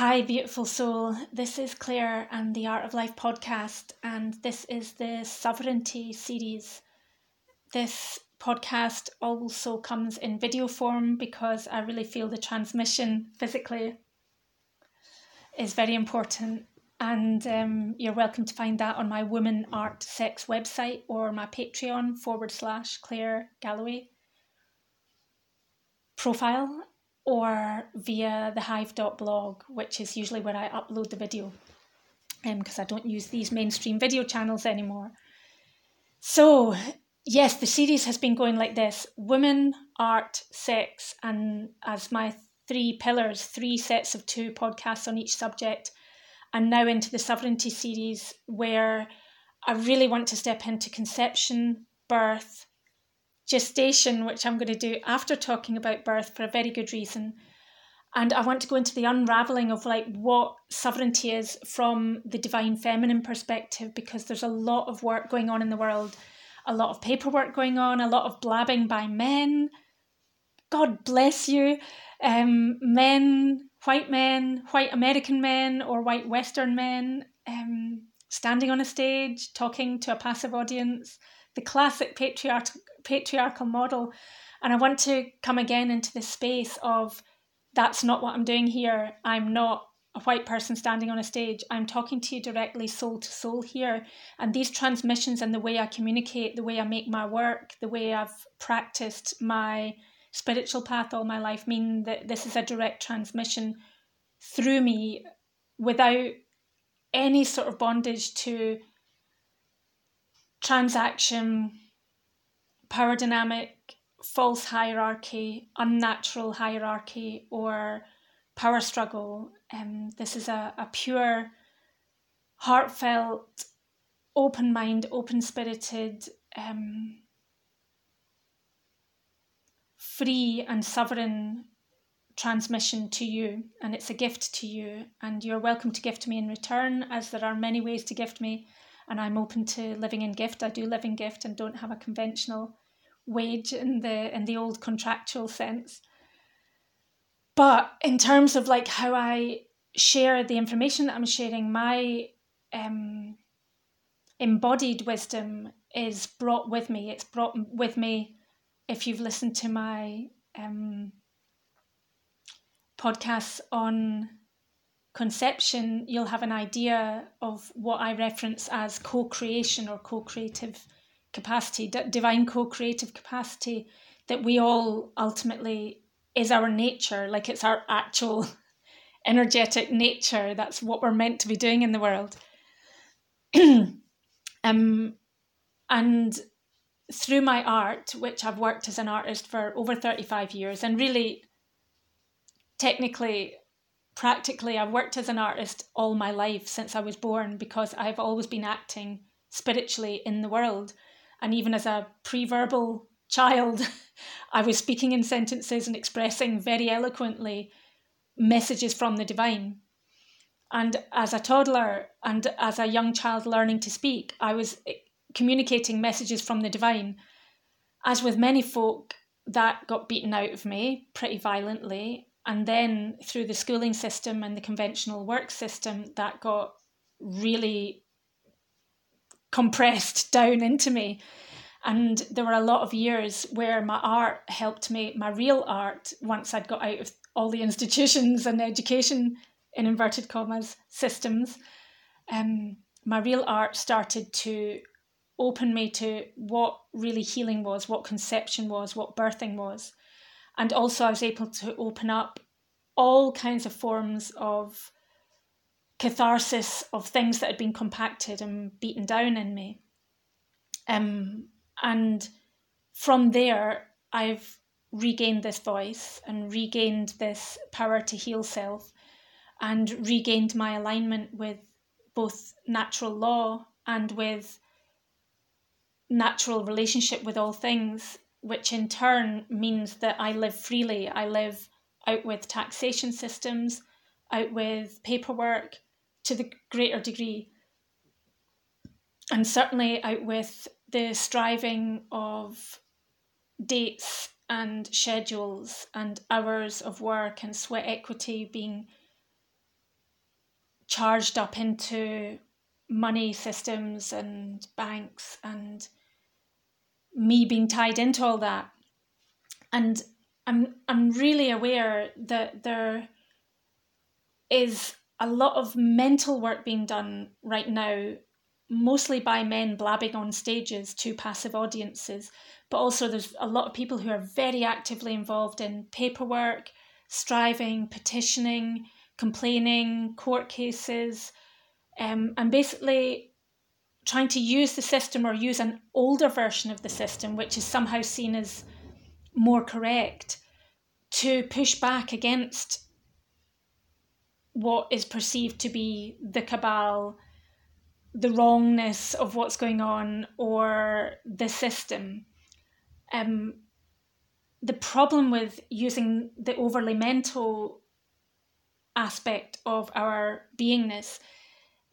Hi, beautiful soul. This is Clare and the Art of Life podcast, and this is the Sovereignty series. This podcast also comes in video form because I really feel the transmission physically is very important. And um, you're welcome to find that on my Woman Art Sex website or my Patreon forward slash Clare Galloway profile or via the hive.blog, which is usually where I upload the video because um, I don't use these mainstream video channels anymore. So, yes, the series has been going like this women, art, sex, and as my three pillars, three sets of two podcasts on each subject, and now into the sovereignty series where I really want to step into conception, birth, gestation, which I'm going to do after talking about birth for a very good reason. And I want to go into the unraveling of like what sovereignty is from the divine feminine perspective, because there's a lot of work going on in the world, a lot of paperwork going on, a lot of blabbing by men. God bless you. Um, men, white men, white American men, or white Western men, um, standing on a stage, talking to a passive audience, the classic patriarchal patriarchal model. And I want to come again into the space of that's not what I'm doing here. I'm not a white person standing on a stage. I'm talking to you directly, soul to soul here. And these transmissions and the way I communicate, the way I make my work, the way I've practiced my spiritual path all my life mean that this is a direct transmission through me without any sort of bondage to transaction, power dynamic, false hierarchy, unnatural hierarchy, or power struggle. Um, this is a, a pure, heartfelt, open mind, open spirited, um, free and sovereign transmission to you, and it's a gift to you, and you're welcome to gift me in return, as there are many ways to gift me, and I'm open to living in gift. I do live in gift and don't have a conventional wage in the in the old contractual sense. But in terms of like how I share the information that I'm sharing, my um, embodied wisdom is brought with me. It's brought with me if you've listened to my um, podcasts on conception, you'll have an idea of what I reference as co creation or co creative capacity, d- divine co creative capacity that we all ultimately is our nature, like it's our actual energetic nature. That's what we're meant to be doing in the world. um, and through my art, which I've worked as an artist for over 35 years, and really technically, practically, I've worked as an artist all my life since I was born because I've always been acting spiritually in the world. And even as a pre verbal child, I was speaking in sentences and expressing very eloquently messages from the divine. And as a toddler and as a young child learning to speak, I was eh, communicating messages from the divine. As with many folk, that got beaten out of me pretty violently. And then through the schooling system and the conventional work system, that got really compressed down into me. And there were a lot of years where my art helped me, my real art, once I'd got out of all the institutions and education, in inverted commas, systems, um, my real art started to open me to what really healing was, what conception was, what birthing was. And also, I was able to open up all kinds of forms of catharsis of things that had been compacted and beaten down in me. Um, and from there, I've regained this voice and regained this power to heal self and regained my alignment with both natural law and with natural relationship with all things, which in turn means that I live freely. I live out with taxation systems, out with paperwork to the greater degree, and certainly out with the striving of dates and schedules and hours of work and sweat equity being charged up into money systems and banks and me being tied into all that. And I'm I'm really aware that there is a lot of mental work being done right now, mostly by men blabbing on stages to passive audiences, but also there's a lot of people who are very actively involved in paperwork, striving, petitioning, complaining, court cases, um, and basically trying to use the system or use an older version of the system, which is somehow seen as more correct, to push back against what is perceived to be the cabal, the wrongness of what's going on, or the system. Um, the problem with using the overly mental aspect of our beingness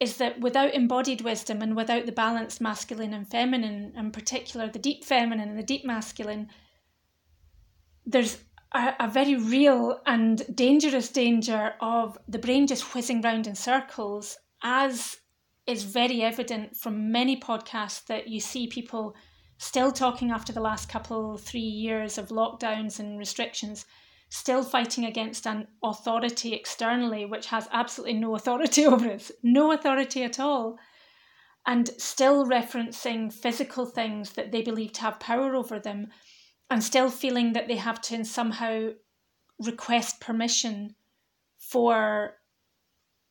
is that without embodied wisdom and without the balanced masculine and feminine, in particular the deep feminine and the deep masculine, there's a, a, very real and dangerous danger of the brain just whizzing round in circles, as is very evident from many podcasts that you see people still talking after the last couple, three years of lockdowns and restrictions still fighting against an authority externally which has absolutely no authority over us, no authority at all, and still referencing physical things that they believe to have power over them, and still feeling that they have to somehow request permission for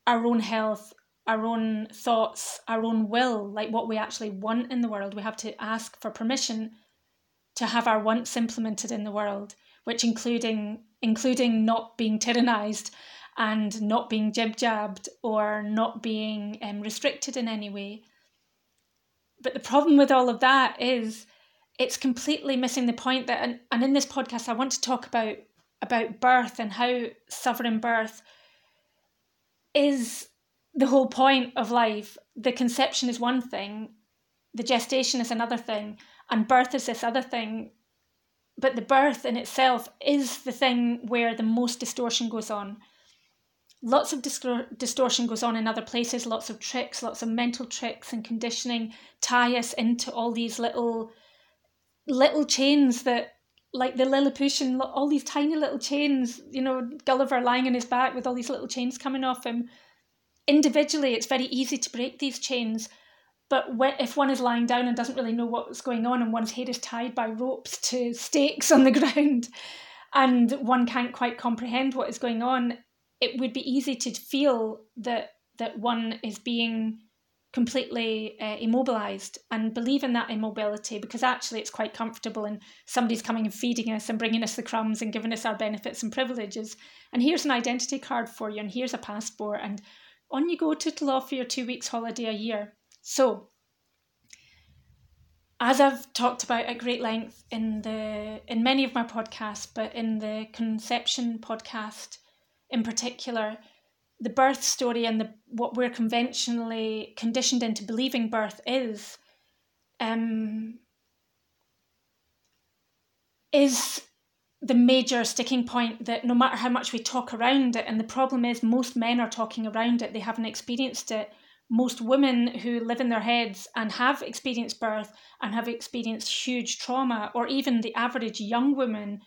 our own health, our own thoughts, our own will, like what we actually want in the world. We have to ask for permission to have our wants implemented in the world which including including not being tyrannized and not being jib jabbed or not being um, restricted in any way. But the problem with all of that is it's completely missing the point that and, and in this podcast I want to talk about about birth and how sovereign birth is the whole point of life. The conception is one thing, the gestation is another thing, and birth is this other thing but the birth in itself is the thing where the most distortion goes on. Lots of distortion goes on in other places, lots of tricks, lots of mental tricks and conditioning tie us into all these little little chains that like the Lilliputian, all these tiny little chains, you know, Gulliver lying on his back with all these little chains coming off him. Individually, it's very easy to break these chains, but if one is lying down and doesn't really know what's going on, and one's head is tied by ropes to stakes on the ground, and one can't quite comprehend what is going on, it would be easy to feel that that one is being completely uh, immobilized and believe in that immobility because actually it's quite comfortable and somebody's coming and feeding us and bringing us the crumbs and giving us our benefits and privileges. And here's an identity card for you and here's a passport and on you go to law for your two weeks holiday a year. So, as I've talked about at great length in the in many of my podcasts, but in the conception podcast in particular, the birth story and the what we're conventionally conditioned into believing birth is um, is the major sticking point that no matter how much we talk around it, and the problem is most men are talking around it, they haven't experienced it. Most women who live in their heads and have experienced birth and have experienced huge trauma, or even the average young woman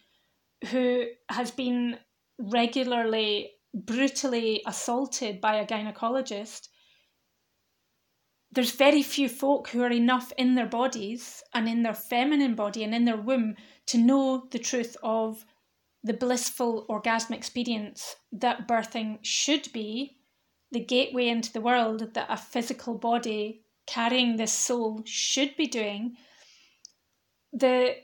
who has been regularly brutally assaulted by a gynecologist, there's very few folk who are enough in their bodies and in their feminine body and in their womb to know the truth of the blissful orgasm experience that birthing should be the gateway into the world that a physical body carrying this soul should be doing, the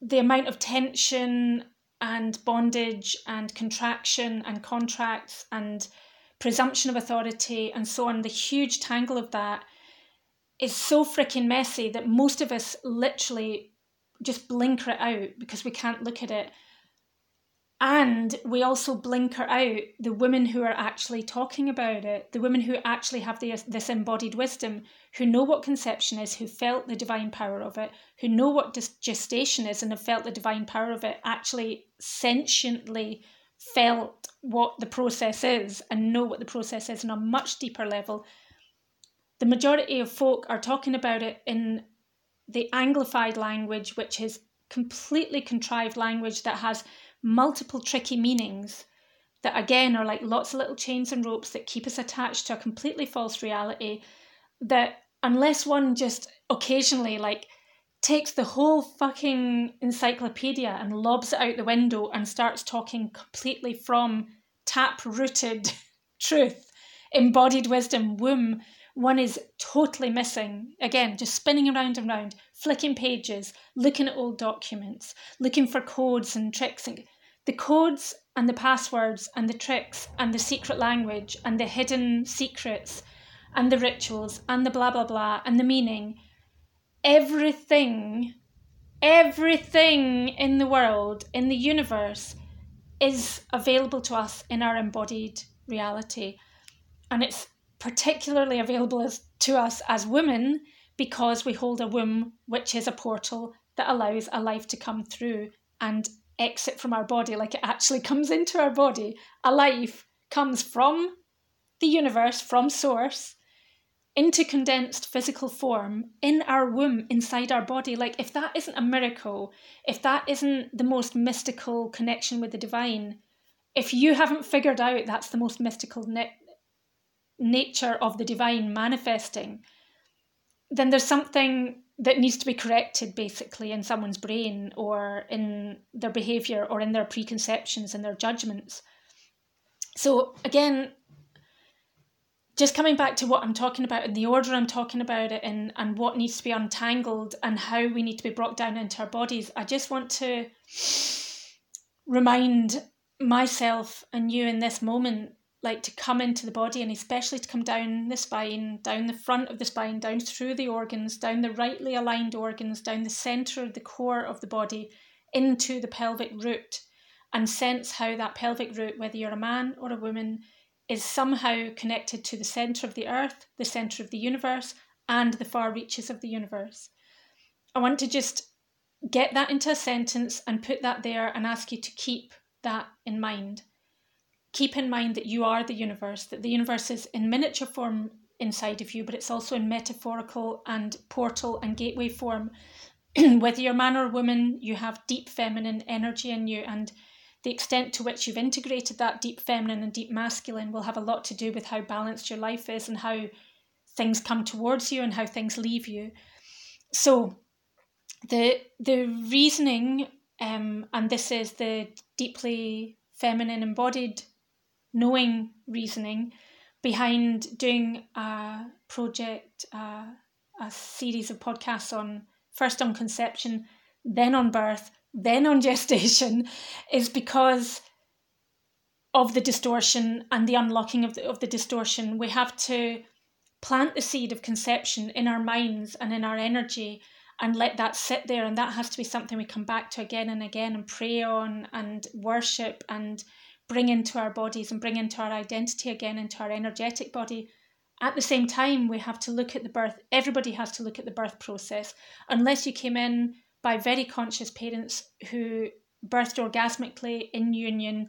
the amount of tension and bondage and contraction and contracts and presumption of authority and so on, the huge tangle of that is so freaking messy that most of us literally just blinker it out because we can't look at it and we also blinker out the women who are actually talking about it, the women who actually have the, this embodied wisdom, who know what conception is, who felt the divine power of it, who know what gestation is and have felt the divine power of it, actually sentiently felt what the process is and know what the process is on a much deeper level, the majority of folk are talking about it in the Anglified language, which is completely contrived language that has multiple tricky meanings that again are like lots of little chains and ropes that keep us attached to a completely false reality that unless one just occasionally like takes the whole fucking encyclopedia and lobs it out the window and starts talking completely from tap rooted truth, embodied wisdom, womb, one is totally missing. Again, just spinning around and around, flicking pages, looking at old documents, looking for codes and tricks. And the codes and the passwords and the tricks and the secret language and the hidden secrets and the rituals and the blah blah blah and the meaning everything, everything in the world, in the universe, is available to us in our embodied reality. And it's particularly available as, to us as women because we hold a womb, which is a portal that allows a life to come through and exit from our body, like it actually comes into our body. A life comes from the universe, from source, into condensed physical form in our womb, inside our body. Like, if that isn't a miracle, if that isn't the most mystical connection with the divine, if you haven't figured out that's the most mystical nature of the divine manifesting, then there's something that needs to be corrected basically in someone's brain or in their behavior or in their preconceptions and their judgments. So, again, just coming back to what I'm talking about and the order I'm talking about it and, and what needs to be untangled and how we need to be brought down into our bodies, I just want to remind myself and you in this moment, like to come into the body and especially to come down the spine, down the front of the spine, down through the organs, down the rightly aligned organs, down the center of the core of the body, into the pelvic root, and sense how that pelvic root, whether you're a man or a woman, is somehow connected to the centre of the earth, the centre of the universe, and the far reaches of the universe. I want to just get that into a sentence and put that there and ask you to keep that in mind. Keep in mind that you are the universe, that the universe is in miniature form inside of you, but it's also in metaphorical and portal and gateway form. Whether you're man or woman, you have deep feminine energy in you, and the extent to which you've integrated that deep feminine and deep masculine will have a lot to do with how balanced your life is and how things come towards you and how things leave you. So the the reasoning, um, and this is the deeply feminine embodied knowing reasoning behind doing a project, uh, a series of podcasts on first on conception, then on birth, then on gestation is because of the distortion and the unlocking of the, of the distortion. We have to plant the seed of conception in our minds and in our energy and let that sit there. And that has to be something we come back to again and again and pray on and worship and bring into our bodies and bring into our identity again, into our energetic body. At the same time, we have to look at the birth, everybody has to look at the birth process. Unless you came in by very conscious parents who birthed orgasmically in union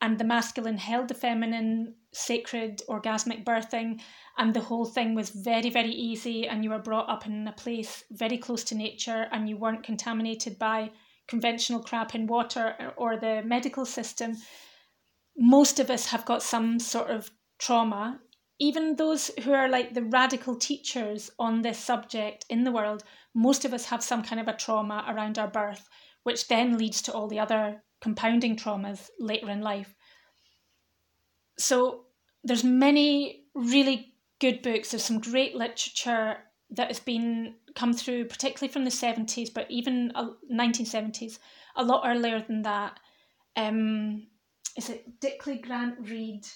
and the masculine held the feminine sacred orgasmic birthing and the whole thing was very very easy and you were brought up in a place very close to nature and you weren't contaminated by conventional crap in water or the medical system most of us have got some sort of trauma even those who are like the radical teachers on this subject in the world most of us have some kind of a trauma around our birth, which then leads to all the other compounding traumas later in life. So there's many really good books. There's some great literature that has been come through, particularly from the 70s, but even 1970s, a lot earlier than that. Um, is it Dickley Grant Reid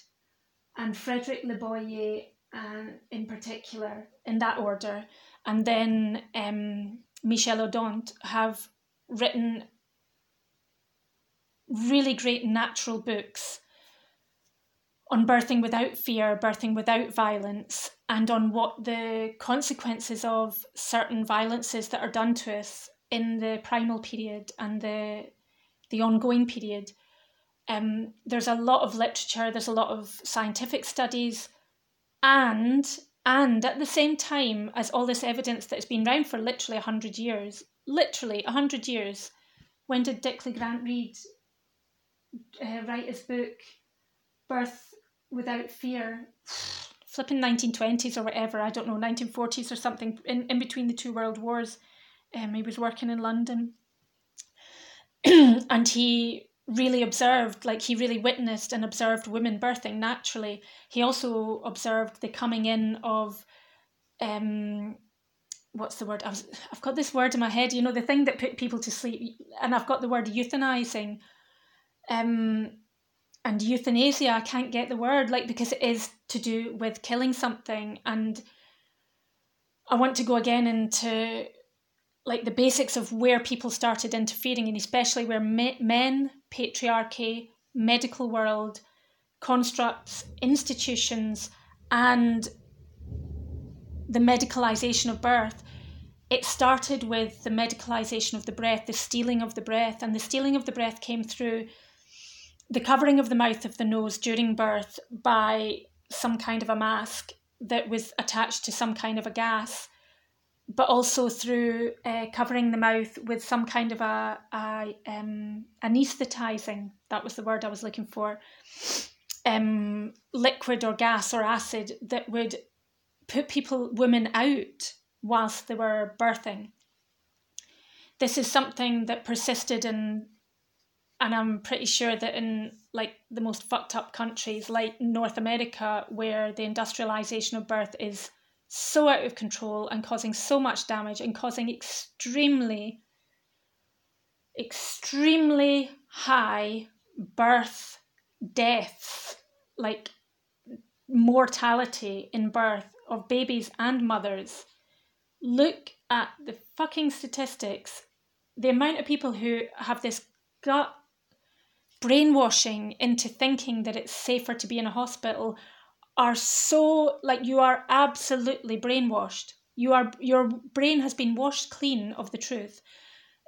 and Frederick Leboyer, uh, in particular, in that order? and then um, Michel Odent have written really great natural books on birthing without fear, birthing without violence, and on what the consequences of certain violences that are done to us in the primal period and the the ongoing period Um, there's a lot of literature, there's a lot of scientific studies, and and at the same time as all this evidence that has been around for literally 100 years, literally 100 years, when did Dickley Grant Reid uh, write his book, Birth Without Fear? Flipping 1920s or whatever, I don't know, 1940s or something, in, in between the two world wars. Um, he was working in London. and he really observed, like he really witnessed and observed women birthing naturally. He also observed the coming in of, um, what's the word? I was, I've got this word in my head. You know, the thing that put people to sleep, and I've got the word euthanizing, um, and euthanasia. I can't get the word, like because it is to do with killing something, and I want to go again into like the basics of where people started interfering, and especially where me- men, patriarchy, medical world, constructs, institutions, and the medicalization of birth. It started with the medicalization of the breath, the stealing of the breath, and the stealing of the breath came through the covering of the mouth of the nose during birth by some kind of a mask that was attached to some kind of a gas but also through uh, covering the mouth with some kind of a, a um, anesthetizing, that was the word I was looking for, um, liquid or gas or acid that would put people, women out whilst they were birthing. This is something that persisted in, and I'm pretty sure that in like the most fucked up countries like North America, where the industrialization of birth is so out of control and causing so much damage and causing extremely, extremely high birth deaths, like mortality in birth of babies and mothers. Look at the fucking statistics. The amount of people who have this gut brainwashing into thinking that it's safer to be in a hospital are so like you are absolutely brainwashed. You are your brain has been washed clean of the truth.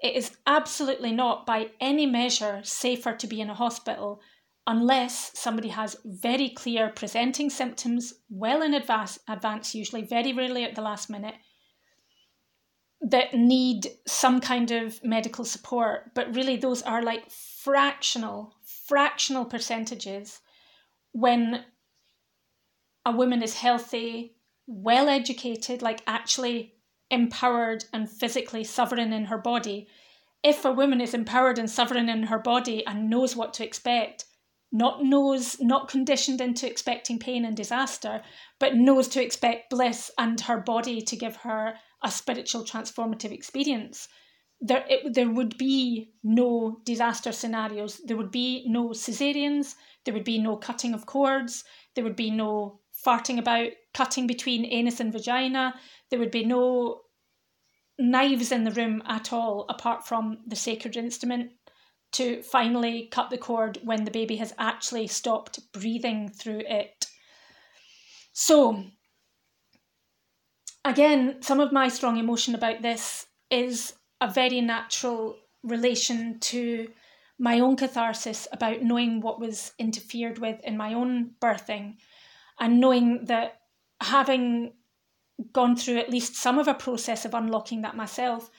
It is absolutely not by any measure safer to be in a hospital unless somebody has very clear presenting symptoms well in advance, advance usually very rarely at the last minute that need some kind of medical support but really those are like fractional fractional percentages when a woman is healthy, well educated, like actually empowered and physically sovereign in her body, if a woman is empowered and sovereign in her body and knows what to expect, not knows, not conditioned into expecting pain and disaster, but knows to expect bliss and her body to give her a spiritual transformative experience, there, it, there would be no disaster scenarios. There would be no cesareans. There would be no cutting of cords. There would be no farting about cutting between anus and vagina. There would be no knives in the room at all, apart from the sacred instrument to finally cut the cord when the baby has actually stopped breathing through it. So, again, some of my strong emotion about this is a very natural relation to my own catharsis about knowing what was interfered with in my own birthing and knowing that having gone through at least some of a process of unlocking that myself,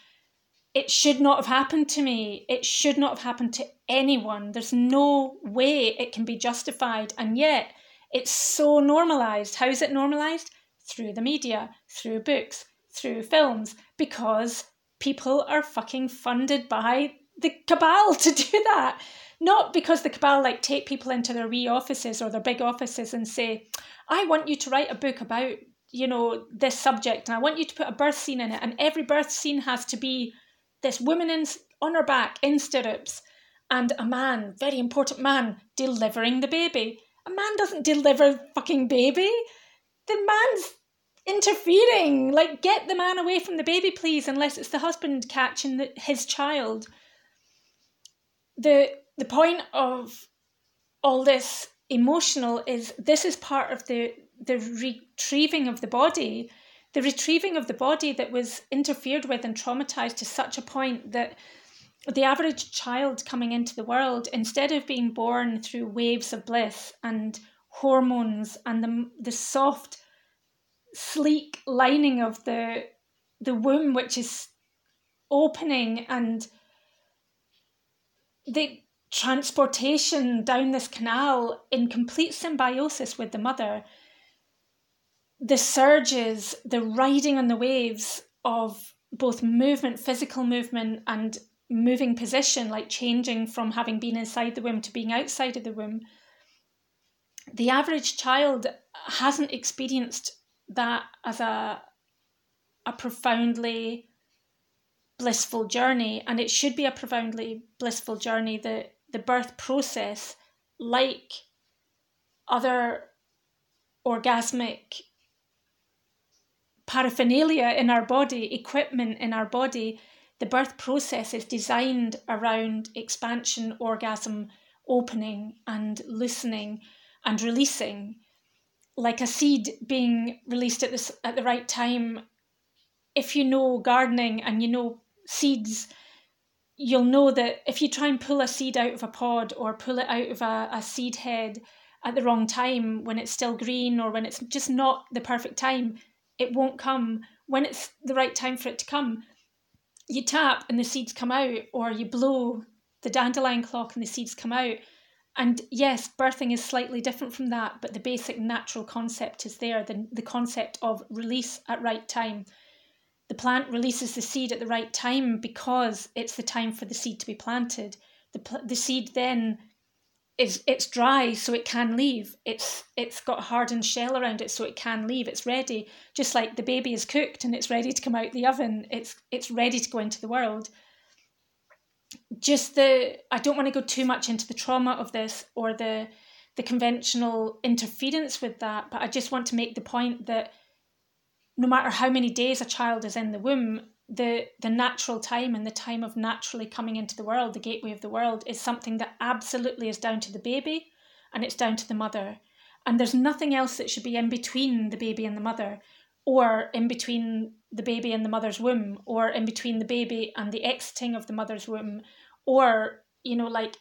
it should not have happened to me. It should not have happened to anyone. There's no way it can be justified. And yet, it's so normalized. How is it normalized? Through the media, through books, through films, because people are fucking funded by the cabal to do that. Not because the cabal like take people into their wee offices or their big offices and say, I want you to write a book about, you know, this subject and I want you to put a birth scene in it. And every birth scene has to be this woman in, on her back in stirrups and a man, very important man, delivering the baby. A man doesn't deliver fucking baby. The man's interfering. Like, get the man away from the baby, please, unless it's the husband catching the, his child. The the point of all this emotional is this is part of the the retrieving of the body the retrieving of the body that was interfered with and traumatized to such a point that the average child coming into the world, instead of being born through waves of bliss and hormones and the, the soft, sleek lining of the, the womb, which is opening and the transportation down this canal in complete symbiosis with the mother, the surges, the riding on the waves of both movement, physical movement, and moving position, like changing from having been inside the womb to being outside of the womb, the average child hasn't experienced that as a a profoundly blissful journey. And it should be a profoundly blissful journey the the birth process like other orgasmic paraphernalia in our body equipment in our body the birth process is designed around expansion, orgasm, opening, and loosening and releasing. Like a seed being released at this at the right time. If you know gardening and you know seeds, you'll know that if you try and pull a seed out of a pod or pull it out of a, a seed head at the wrong time when it's still green or when it's just not the perfect time, it won't come. When it's the right time for it to come, you tap and the seeds come out, or you blow the dandelion clock and the seeds come out. And yes, birthing is slightly different from that, but the basic natural concept is there the, the concept of release at right time. The plant releases the seed at the right time because it's the time for the seed to be planted. The, the seed then is it's dry so it can leave. It's it's got hardened shell around it so it can leave. It's ready. Just like the baby is cooked and it's ready to come out the oven it's it's ready to go into the world. Just the i don't want to go too much into the trauma of this or the the conventional interference with that but i just want to make the point that no matter how many days a child is in the womb the the natural time and the time of naturally coming into the world, the gateway of the world, is something that absolutely is down to the baby and it's down to the mother. And there's nothing else that should be in between the baby and the mother, or in between the baby and the mother's womb, or in between the baby and the exiting of the mother's womb, or, you know, like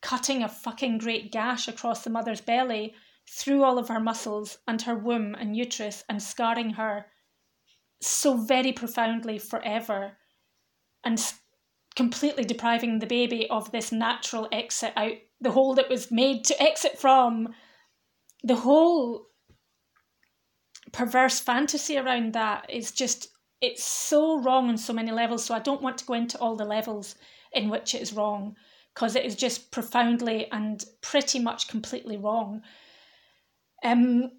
cutting a fucking great gash across the mother's belly through all of her muscles and her womb and uterus and scarring her so very profoundly forever and completely depriving the baby of this natural exit out the hole that was made to exit from. The whole perverse fantasy around that is just it's so wrong on so many levels so i don't want to go into all the levels in which it is wrong because it is just profoundly and pretty much completely wrong. Um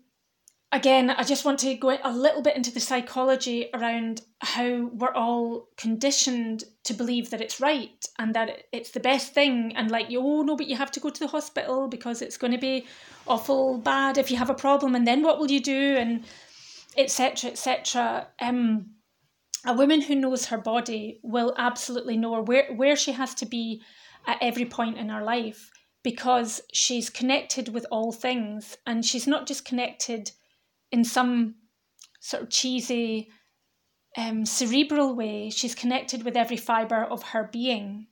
again, I just want to go a little bit into the psychology around how we're all conditioned to believe that it's right and that it's the best thing. And like, oh no, but you have to go to the hospital because it's going to be awful bad if you have a problem. And then what will you do? And etc. etc. Um, a woman who knows her body will absolutely know where where she has to be at every point in her life because she's connected with all things and she's not just connected in some sort of cheesy, um, cerebral way, she's connected with every fibre of her being.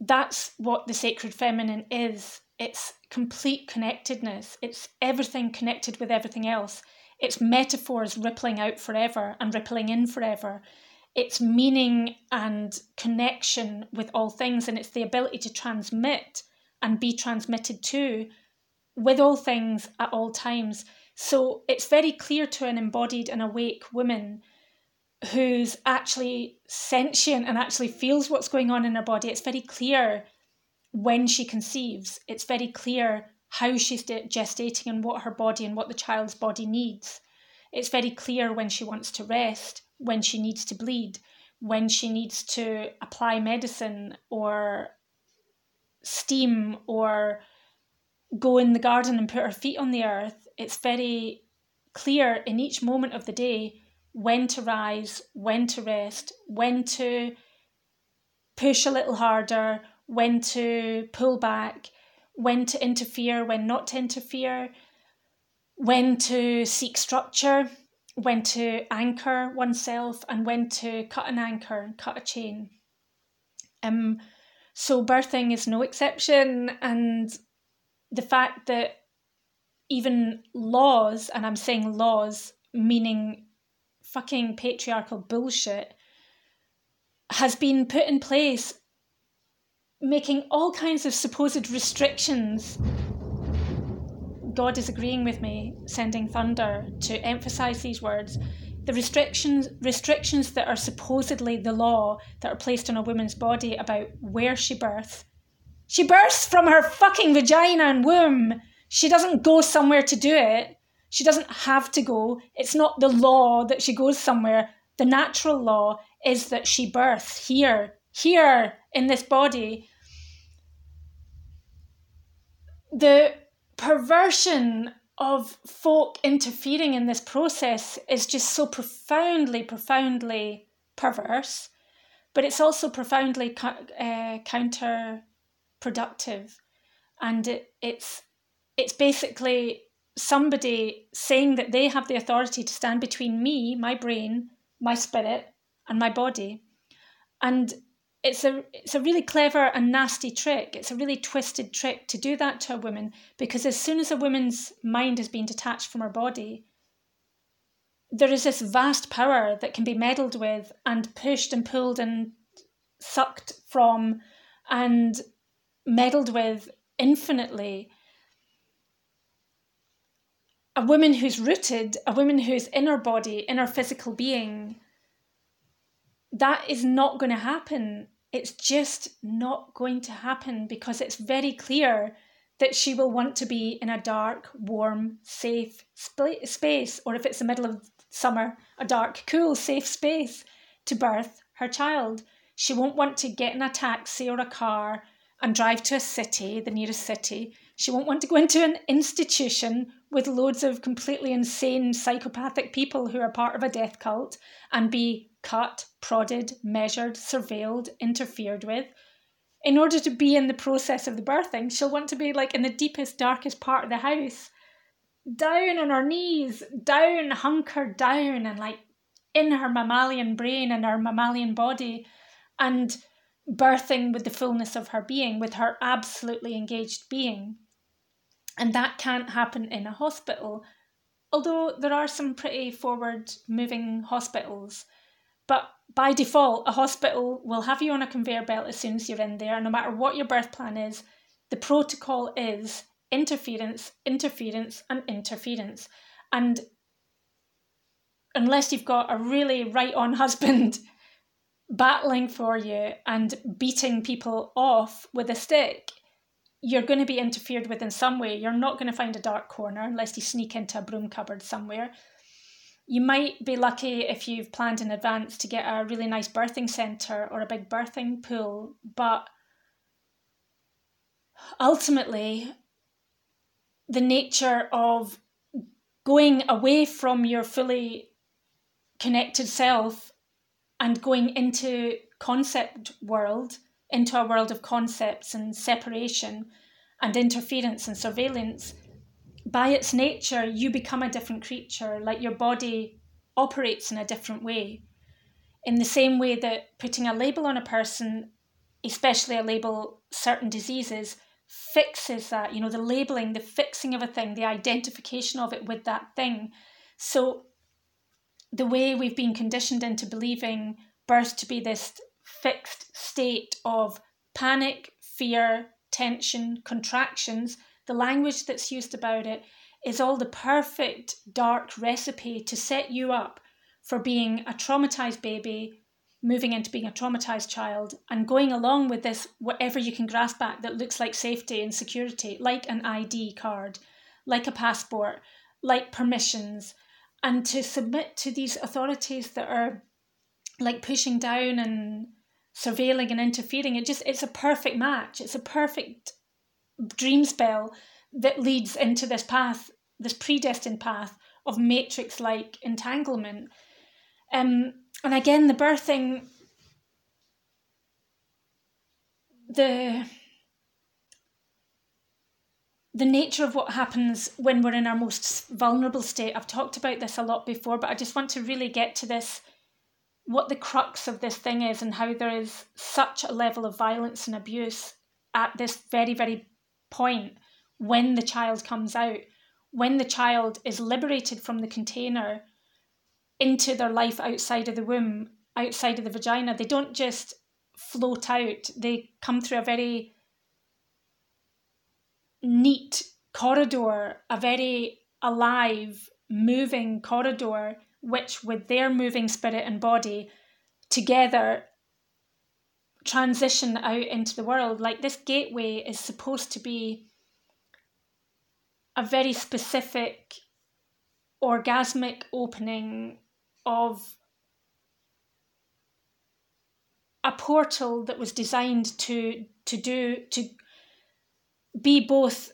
That's what the sacred feminine is. It's complete connectedness. It's everything connected with everything else. It's metaphors rippling out forever and rippling in forever. It's meaning and connection with all things, and it's the ability to transmit and be transmitted to with all things at all times. So it's very clear to an embodied and awake woman who's actually sentient and actually feels what's going on in her body. It's very clear when she conceives, it's very clear how she's gestating and what her body and what the child's body needs. It's very clear when she wants to rest, when she needs to bleed, when she needs to apply medicine or steam or go in the garden and put our feet on the earth, it's very clear in each moment of the day when to rise, when to rest, when to push a little harder, when to pull back, when to interfere, when not to interfere, when to seek structure, when to anchor oneself and when to cut an anchor and cut a chain. Um, so birthing is no exception, and the fact that even laws, and I'm saying laws, meaning fucking patriarchal bullshit, has been put in place, making all kinds of supposed restrictions. God is agreeing with me, sending thunder to emphasize these words. The restrictions restrictions that are supposedly the law that are placed on a woman's body about where she births. She births from her fucking vagina and womb. She doesn't go somewhere to do it. She doesn't have to go. It's not the law that she goes somewhere. The natural law is that she births here, here in this body. The perversion of folk interfering in this process is just so profoundly, profoundly perverse, but it's also profoundly uh, counterproductive. And it, it's, it's basically somebody saying that they have the authority to stand between me, my brain, my spirit, and my body. And it's a it's a really clever and nasty trick. It's a really twisted trick to do that to a woman because as soon as a woman's mind has been detached from her body, there is this vast power that can be meddled with and pushed and pulled and sucked from and meddled with infinitely a woman who's rooted, a woman who's in her body, in her physical being, that is not going to happen. It's just not going to happen because it's very clear that she will want to be in a dark, warm, safe sp- space, or if it's the middle of summer, a dark, cool, safe space to birth her child. She won't want to get in a taxi or a car and drive to a city, the nearest city. She won't want to go into an institution with loads of completely insane psychopathic people who are part of a death cult and be cut, prodded, measured, surveilled, interfered with. In order to be in the process of the birthing, she'll want to be like in the deepest, darkest part of the house, down on her knees, down, hunkered down, and like in her mammalian brain and her mammalian body, and birthing with the fullness of her being, with her absolutely engaged being. And that can't happen in a hospital, although there are some pretty forward moving hospitals. But by default, a hospital will have you on a conveyor belt as soon as you're in there, no matter what your birth plan is. The protocol is interference, interference, and interference. And unless you've got a really right on husband battling for you and beating people off with a stick, you're going to be interfered with in some way. You're not going to find a dark corner unless you sneak into a broom cupboard somewhere. You might be lucky if you've planned in advance to get a really nice birthing centre or a big birthing pool, but ultimately, the nature of going away from your fully connected self and going into concept world into a world of concepts and separation and interference and surveillance, by its nature, you become a different creature, like your body operates in a different way. In the same way that putting a label on a person, especially a label certain diseases, fixes that, you know, the labeling, the fixing of a thing, the identification of it with that thing. So, the way we've been conditioned into believing birth to be this fixed state of panic, fear, tension, contractions, the language that's used about it is all the perfect dark recipe to set you up for being a traumatized baby, moving into being a traumatized child, and going along with this, whatever you can grasp at that looks like safety and security, like an ID card, like a passport, like permissions, and to submit to these authorities that are like pushing down and surveilling and interfering. It just it's a perfect match. It's a perfect dream spell that leads into this path, this predestined path of matrix like entanglement. Um, and again, the birthing, the the nature of what happens when we're in our most vulnerable state. I've talked about this a lot before, but I just want to really get to this what the crux of this thing is and how there is such a level of violence and abuse at this very, very point when the child comes out, when the child is liberated from the container into their life outside of the womb, outside of the vagina. They don't just float out, they come through a very neat corridor, a very alive, moving corridor, which with their moving spirit and body together transition out into the world. Like this gateway is supposed to be a very specific orgasmic opening of a portal that was designed to to do to be both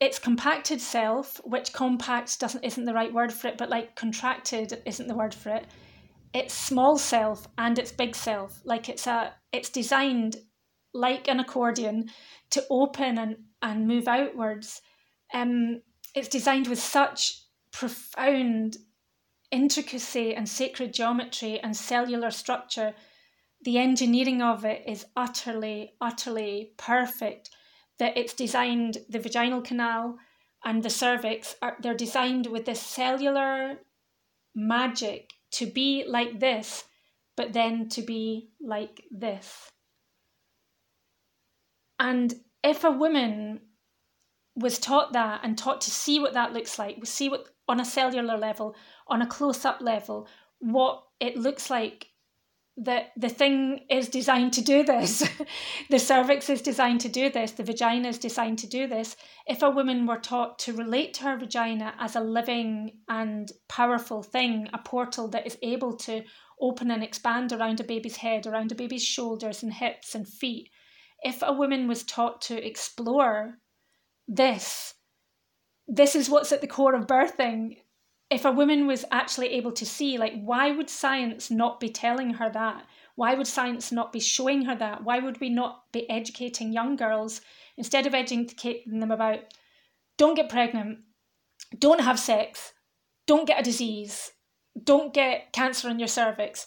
its compacted self, which compact doesn't isn't the right word for it, but like contracted isn't the word for it. It's small self and its big self. Like it's a it's designed like an accordion to open and, and move outwards. Um it's designed with such profound intricacy and sacred geometry and cellular structure. The engineering of it is utterly, utterly perfect that it's designed the vaginal canal and the cervix are they're designed with this cellular magic to be like this but then to be like this. And if a woman was taught that and taught to see what that looks like we see what on a cellular level on a close-up level what it looks like that the thing is designed to do this. the cervix is designed to do this. The vagina is designed to do this. If a woman were taught to relate to her vagina as a living and powerful thing, a portal that is able to open and expand around a baby's head, around a baby's shoulders and hips and feet, if a woman was taught to explore this, this is what's at the core of birthing if a woman was actually able to see, like, why would science not be telling her that? Why would science not be showing her that? Why would we not be educating young girls instead of educating them about don't get pregnant, don't have sex, don't get a disease, don't get cancer in your cervix,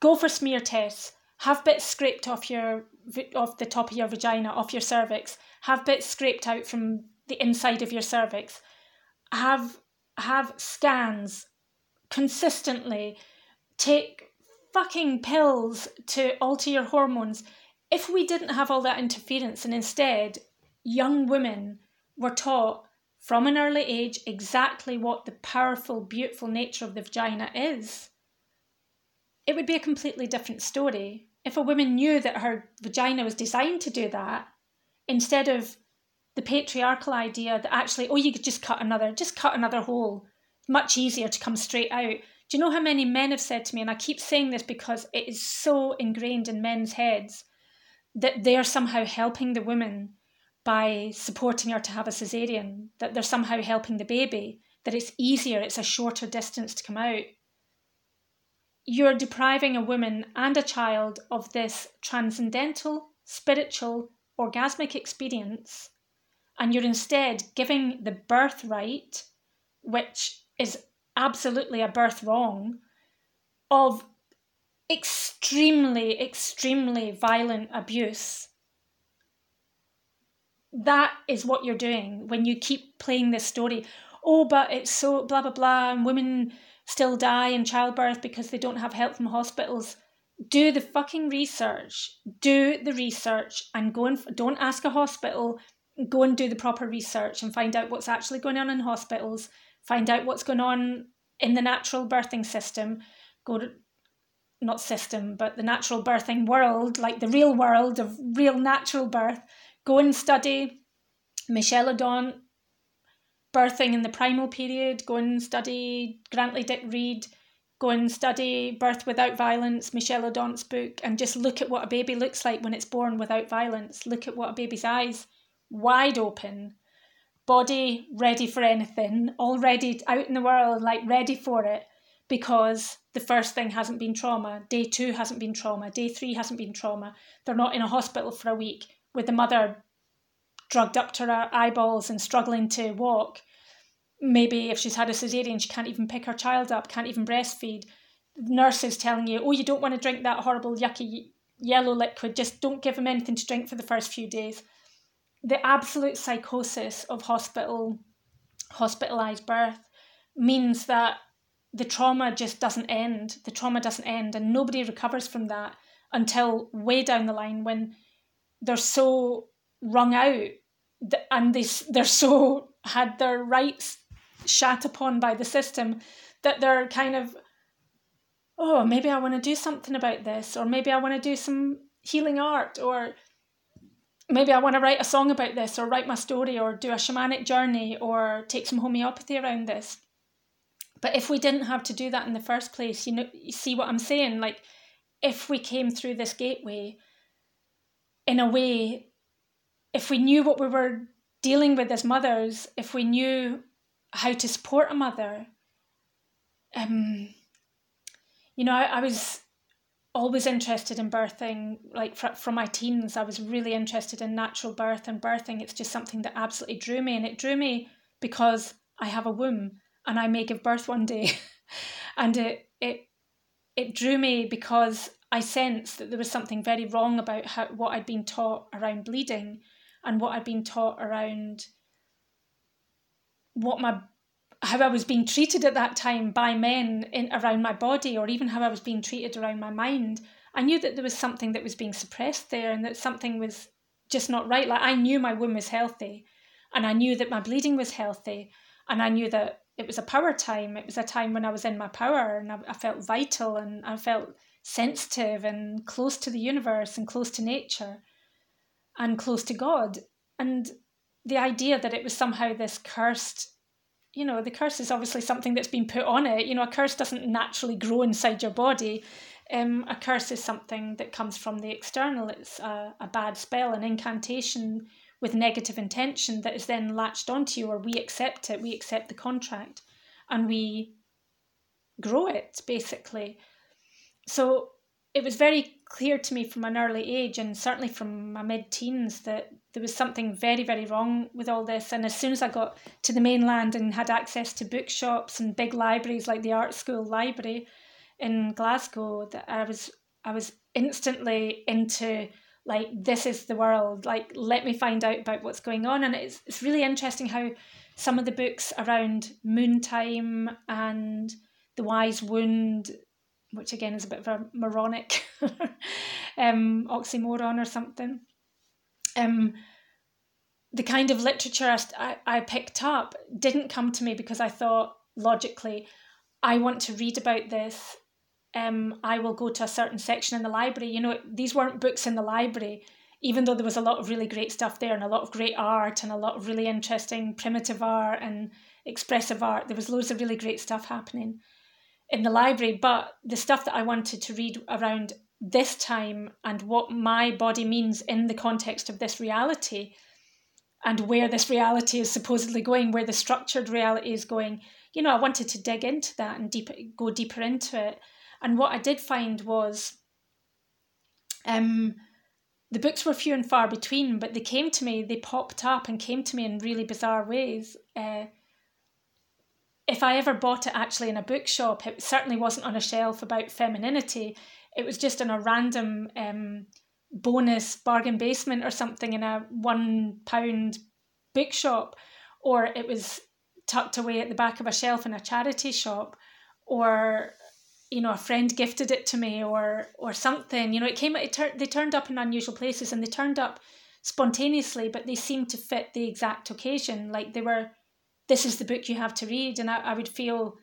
go for smear tests, have bits scraped off your off the top of your vagina, off your cervix, have bits scraped out from the inside of your cervix, have have scans consistently, take fucking pills to alter your hormones. If we didn't have all that interference and instead young women were taught from an early age exactly what the powerful, beautiful nature of the vagina is, it would be a completely different story. If a woman knew that her vagina was designed to do that, instead of the patriarchal idea that actually, oh, you could just cut another, just cut another hole. Much easier to come straight out. Do you know how many men have said to me, and I keep saying this because it is so ingrained in men's heads, that they're somehow helping the woman by supporting her to have a cesarean, that they're somehow helping the baby, that it's easier, it's a shorter distance to come out. You're depriving a woman and a child of this transcendental, spiritual, orgasmic experience and you're instead giving the birthright, which is absolutely a birth wrong, of extremely, extremely violent abuse. That is what you're doing when you keep playing this story. Oh, but it's so blah, blah, blah, and women still die in childbirth because they don't have help from hospitals. Do the fucking research. Do the research and go and don't ask a hospital go and do the proper research and find out what's actually going on in hospitals, find out what's going on in the natural birthing system, go to not system, but the natural birthing world, like the real world of real natural birth, go and study Michel Odent, birthing in the primal period, go and study Grantly Dick Read, go and study Birth Without Violence, Michel Odent's book, and just look at what a baby looks like when it's born without violence. Look at what a baby's eyes wide open, body ready for anything, already out in the world, like ready for it, because the first thing hasn't been trauma, day two hasn't been trauma, day three hasn't been trauma. They're not in a hospital for a week with the mother drugged up to her eyeballs and struggling to walk. Maybe if she's had a cesarean, she can't even pick her child up, can't even breastfeed. The nurse is telling you, oh, you don't want to drink that horrible, yucky yellow liquid, just don't give him anything to drink for the first few days. The absolute psychosis of hospital hospitalized birth means that the trauma just doesn't end. The trauma doesn't end, and nobody recovers from that until way down the line when they're so wrung out and they, they're so had their rights shat upon by the system that they're kind of oh maybe i want to do something about this or maybe i want to do some healing art or maybe i want to write a song about this or write my story or do a shamanic journey or take some homeopathy around this. But if we didn't have to do that in the first place you know you see what i'm saying? Like if we came through this gateway in a way if we knew what we were dealing with as mothers, if we knew how to support a mother, um, you know, I, I was always interested in birthing. Like fr- from my teens, I was really interested in natural birth and birthing. It's just something that absolutely drew me, and it drew me because I have a womb and I may give birth one day, and it it it drew me because I sensed that there was something very wrong about how, what I'd been taught around bleeding and what I'd been taught around what my how I was being treated at that time by men in around my body or even how I was being treated around my mind, I knew that there was something that was being suppressed there and that something was just not right. Like I knew my womb was healthy and I knew that my bleeding was healthy and I knew that it was a power time. It was a time when I was in my power and I, I felt vital and I felt sensitive and close to the universe and close to nature and close to God. And the idea that it was somehow this cursed, you know, the curse is obviously something that's been put on it. You know, a curse doesn't naturally grow inside your body. Um, a curse is something that comes from the external. It's a, a bad spell, an incantation with negative intention that is then latched onto you, or we accept it, we accept the contract, and we grow it basically. So it was very clear to me from an early age and certainly from my mid teens that there was something very, very wrong with all this. And as soon as I got to the mainland and had access to bookshops and big libraries like the Art School Library in Glasgow, that I was I was instantly into like this is the world. Like let me find out about what's going on. And it's it's really interesting how some of the books around moon time and the Wise Wound which again is a bit of a moronic um, oxymoron or something. Um, the kind of literature I, I picked up didn't come to me because I thought logically, I want to read about this. Um, I will go to a certain section in the library. You know, these weren't books in the library, even though there was a lot of really great stuff there and a lot of great art and a lot of really interesting primitive art and expressive art. There was loads of really great stuff happening in the library, but the stuff that I wanted to read around this time and what my body means in the context of this reality and where this reality is supposedly going, where the structured reality is going, you know, I wanted to dig into that and deep, go deeper into it. And what I did find was um, the books were few and far between, but they came to me, they popped up and came to me in really bizarre ways. Uh, if I ever bought it actually in a bookshop, it certainly wasn't on a shelf about femininity. It was just in a random um, bonus bargain basement or something in a one pound bookshop, or it was tucked away at the back of a shelf in a charity shop, or you know a friend gifted it to me, or or something. You know, it came. It tur- they turned up in unusual places, and they turned up spontaneously, but they seemed to fit the exact occasion. Like they were this is the book you have to read. And I, I would feel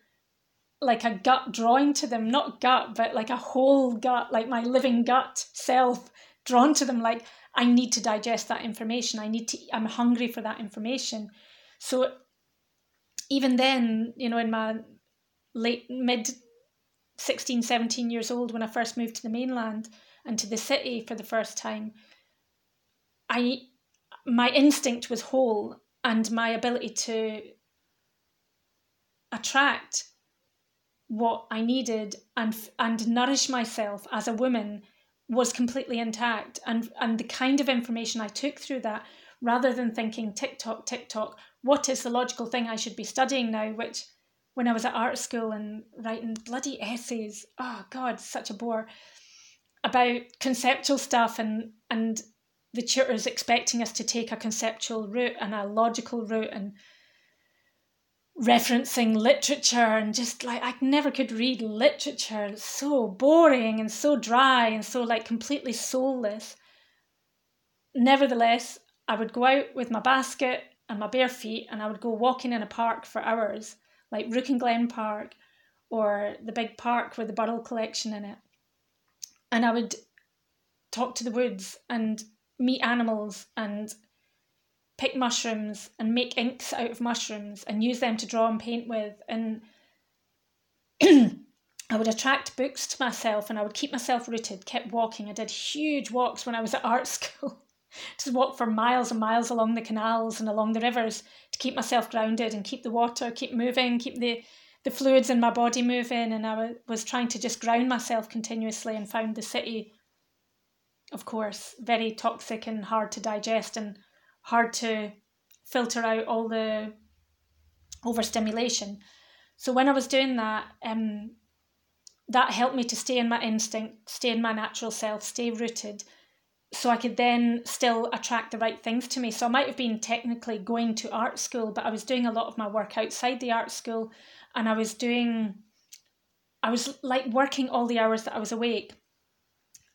like a gut drawing to them, not gut, but like a whole gut, like my living gut self drawn to them. Like, I need to digest that information. I need to, I'm hungry for that information. So even then, you know, in my late, mid 16, 17 years old, when I first moved to the mainland and to the city for the first time, I, my instinct was whole and my ability to attract what I needed and and nourish myself as a woman was completely intact and and the kind of information I took through that rather than thinking TikTok, TikTok, what is the logical thing I should be studying now? Which, when I was at art school and writing bloody essays, oh God, such a bore about conceptual stuff and and the tutors expecting us to take a conceptual route and a logical route and referencing literature and just like I never could read literature. It's so boring and so dry and so like completely soulless. Nevertheless, I would go out with my basket and my bare feet and I would go walking in a park for hours, like Rouken Glen Park or the big park with the Burrell collection in it. And I would talk to the woods and meet animals and pick mushrooms and make inks out of mushrooms and use them to draw and paint with. And I would attract books to myself and I would keep myself rooted, kept walking. I did huge walks when I was at art school. Just walk for miles and miles along the canals and along the rivers to keep myself grounded and keep the water, keep moving, keep the, the fluids in my body moving. And I was trying to just ground myself continuously and found the city, of course, very toxic and hard to digest and hard to filter out all the overstimulation. So when I was doing that, um, that helped me to stay in my instinct, stay in my natural self, stay rooted, so I could then still attract the right things to me. So I might have been technically going to art school, but I was doing a lot of my work outside the art school, and I was doing, I was like working all the hours that I was awake,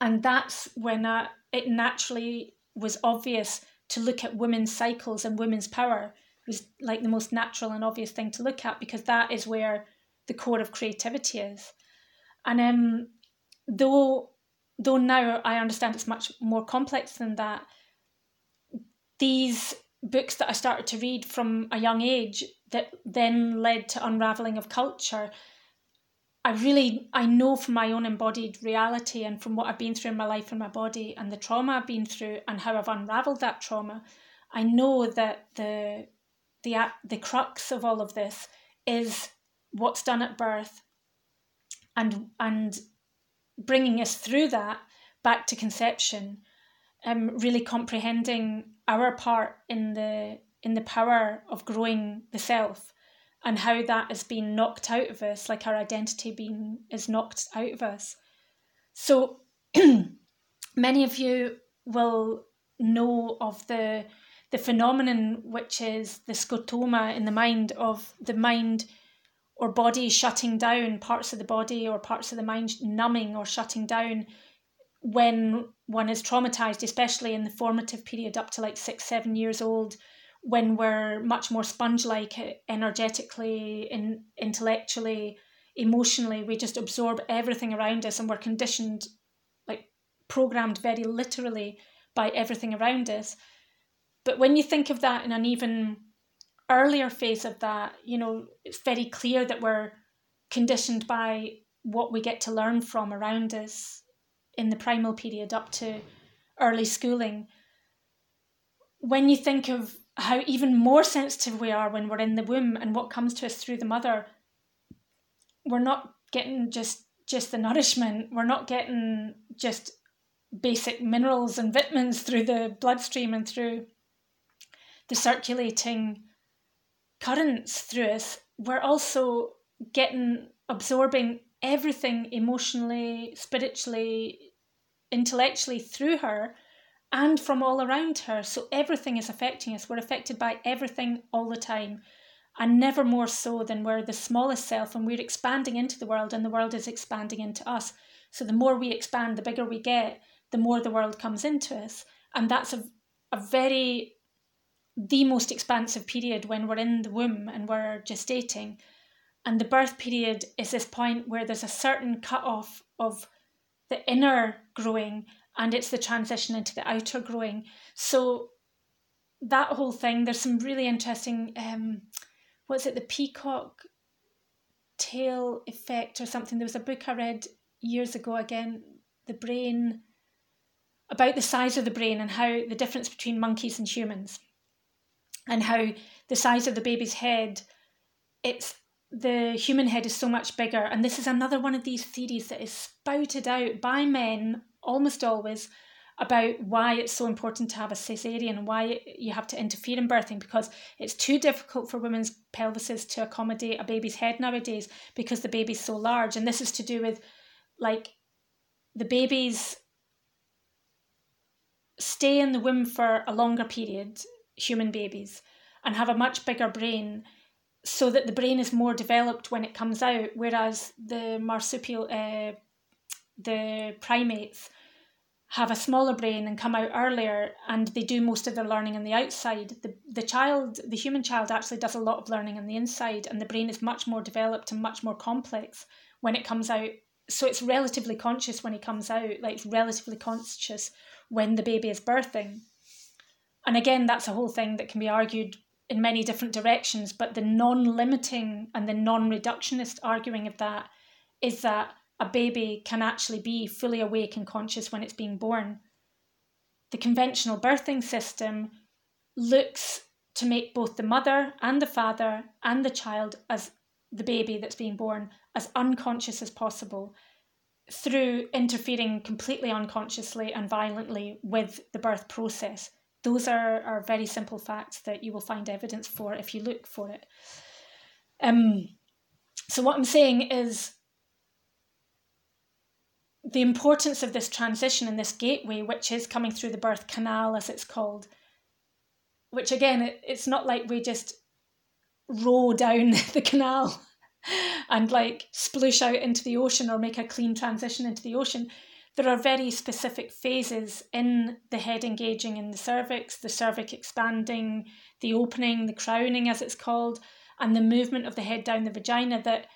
and that's when I, it naturally was obvious to look at women's cycles and women's power was like the most natural and obvious thing to look at because that is where the core of creativity is. And um, though though now I understand it's much more complex than that, these books that I started to read from a young age that then led to unraveling of culture I really I know from my own embodied reality and from what I've been through in my life and my body and the trauma I've been through and how I've unraveled that trauma, I know that the the the crux of all of this is what's done at birth and and bringing us through that back to conception um really comprehending our part in the in the power of growing the self and how that has been knocked out of us, like our identity being is knocked out of us. So many of you will know of the the phenomenon which is the scotoma in the mind of the mind or body shutting down parts of the body or parts of the mind numbing or shutting down when one is traumatized especially in the formative period up to like six seven years old when we're much more sponge like energetically, in, intellectually, emotionally, we just absorb everything around us and we're conditioned, like programmed very literally by everything around us. But when you think of that in an even earlier phase of that, you know, it's very clear that we're conditioned by what we get to learn from around us in the primal period up to early schooling. When you think of how even more sensitive we are when we're in the womb and what comes to us through the mother. We're not getting just just the nourishment. We're not getting just basic minerals and vitamins through the bloodstream and through the circulating currents through us. We're also getting absorbing everything emotionally spiritually intellectually through her and from all around her. So everything is affecting us. We're affected by everything all the time, and never more so than we're the smallest self and we're expanding into the world, and the world is expanding into us. So the more we expand, the bigger we get, the more the world comes into us. And that's a, a very, the most expansive period when we're in the womb and we're gestating. And the birth period is this point where there's a certain cut off of the inner growing and it's the transition into the outer growing. So that whole thing, there's some really interesting, um, what's it, the peacock tail effect or something. There was a book I read years ago again, the brain, about the size of the brain and how the difference between monkeys and humans, and how the size of the baby's head, it's the human head is so much bigger. And this is another one of these theories that is spouted out by men almost always about why it's so important to have a cesarean and why you have to interfere in birthing because it's too difficult for women's pelvises to accommodate a baby's head nowadays because the baby's so large. And this is to do with like the babies stay in the womb for a longer period, human babies, and have a much bigger brain so that the brain is more developed when it comes out, whereas the marsupial, uh, the primates, have a smaller brain and come out earlier and they do most of their learning on the outside. The, the child the human child actually does a lot of learning on the inside and the brain is much more developed and much more complex when it comes out. So it's relatively conscious when he comes out like it's relatively conscious when the baby is birthing. And again that's a whole thing that can be argued in many different directions but the non-limiting and the non-reductionist arguing of that is that a baby can actually be fully awake and conscious when it's being born. The conventional birthing system looks to make both the mother and the father and the child, as the baby that's being born, as unconscious as possible through interfering completely unconsciously and violently with the birth process. Those are, are very simple facts that you will find evidence for if you look for it. Um, so, what I'm saying is the importance of this transition and this gateway, which is coming through the birth canal, as it's called, which again, it, it's not like we just row down the canal and like sploosh out into the ocean or make a clean transition into the ocean. There are very specific phases in the head engaging in the cervix, the cervix expanding, the opening, the crowning, as it's called, and the movement of the head down the vagina that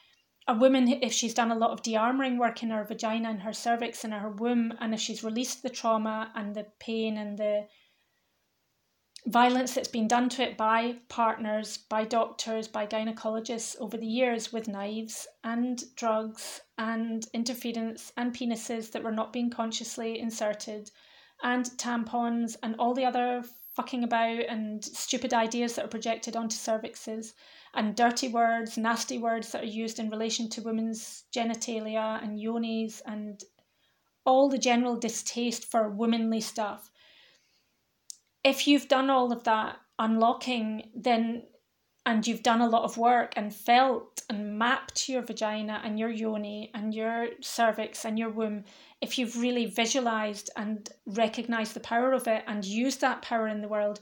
a woman, if she's done a lot of de-armoring work in her vagina and her cervix and her womb, and if she's released the trauma and the pain and the violence that's been done to it by partners, by doctors, by gynecologists over the years with knives and drugs and interference and penises that were not being consciously inserted and tampons and all the other fucking about and stupid ideas that are projected onto cervixes and dirty words, nasty words that are used in relation to women's genitalia and yonis and all the general distaste for womanly stuff. If you've done all of that unlocking, then and you've done a lot of work and felt and mapped your vagina and your yoni and your cervix and your womb, if you've really visualized and recognized the power of it and used that power in the world,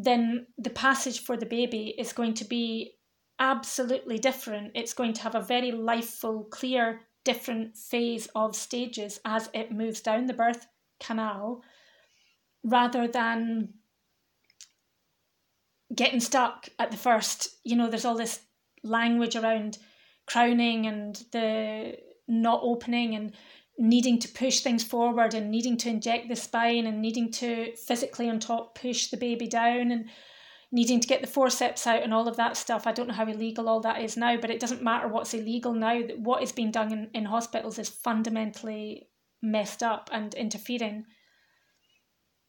then the passage for the baby is going to be absolutely different. It's going to have a very lifeful, clear, different phase of stages as it moves down the birth canal rather than getting stuck at the first. You know, there's all this language around crowning and the not opening and needing to push things forward and needing to inject the spine and needing to physically on top push the baby down and needing to get the forceps out and all of that stuff. I don't know how illegal all that is now, but it doesn't matter what's illegal now. What is being done in, in hospitals is fundamentally messed up and interfering.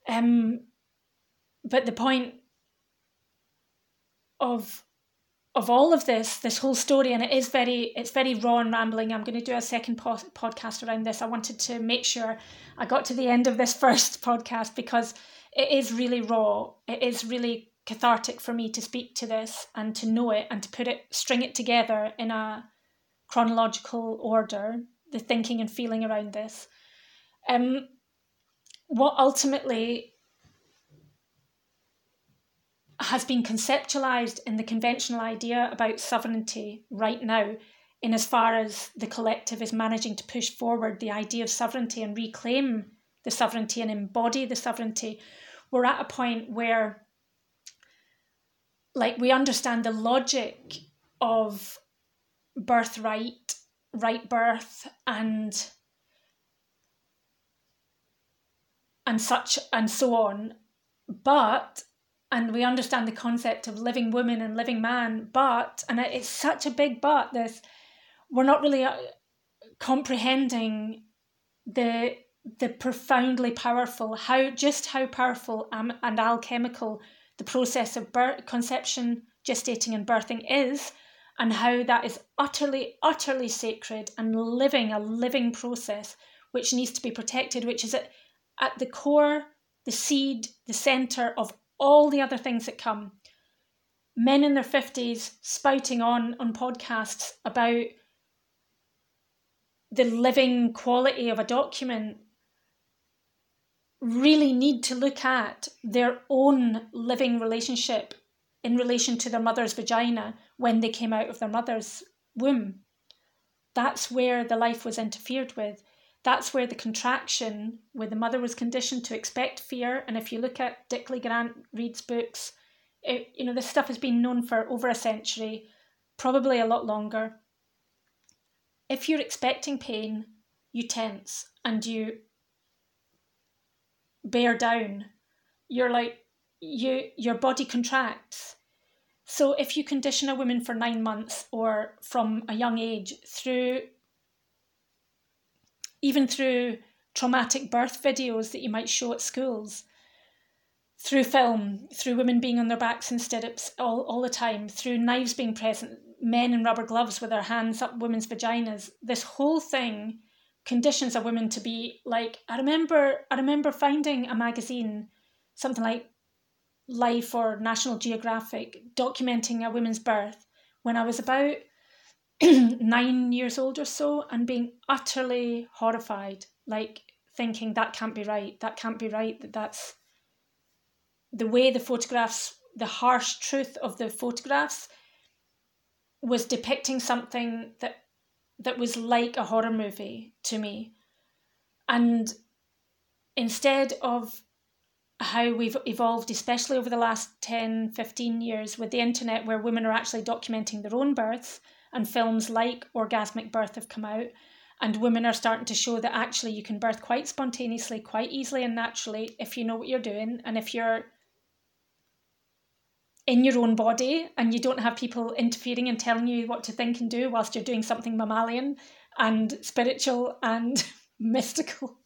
Um, but the point of of all of this, this whole story, and it is very, it's very raw and rambling. I'm going to do a second po- podcast around this. I wanted to make sure I got to the end of this first podcast because it is really raw. It is really cathartic for me to speak to this and to know it and to put it, string it together in a chronological order, the thinking and feeling around this. Um, what ultimately has been conceptualized in the conventional idea about sovereignty right now, in as far as the collective is managing to push forward the idea of sovereignty and reclaim the sovereignty and embody the sovereignty, we're at a point where, like, we understand the logic of birthright, right birth, and and such and so on, but and we understand the concept of living woman and living man but and it's such a big but this we're not really uh, comprehending the the profoundly powerful how just how powerful um, and alchemical the process of birth, conception gestating and birthing is and how that is utterly utterly sacred and living a living process which needs to be protected which is at, at the core, the seed, the center of all the other things that come. Men in their 50s spouting on on podcasts about the living quality of a document really need to look at their own living relationship in relation to their mother's vagina when they came out of their mother's womb. That's where the life was interfered with. That's where the contraction, where the mother was conditioned to expect fear. And if you look at Dickley Grant Reid's books, it, you know, this stuff has been known for over a century, probably a lot longer. If you're expecting pain, you tense and you bear down. You're like, you your body contracts. So if you condition a woman for nine months or from a young age through even through traumatic birth videos that you might show at schools, through film, through women being on their backs in stirrups all, all the time, through knives being present, men in rubber gloves with their hands up women's vaginas. This whole thing conditions a woman to be like I remember I remember finding a magazine, something like Life or National Geographic, documenting a woman's birth when I was about nine years old or so and being utterly horrified, like thinking that can't be right, that can't be right, that that's the way the photographs, the harsh truth of the photographs was depicting something that that was like a horror movie to me. And instead of how we've evolved, especially over the last 10, 15 years with the internet, where women are actually documenting their own births, and films like Orgasmic Birth have come out, and women are starting to show that actually you can birth quite spontaneously, quite easily, and naturally if you know what you're doing, and if you're in your own body and you don't have people interfering and telling you what to think and do whilst you're doing something mammalian and spiritual and mystical.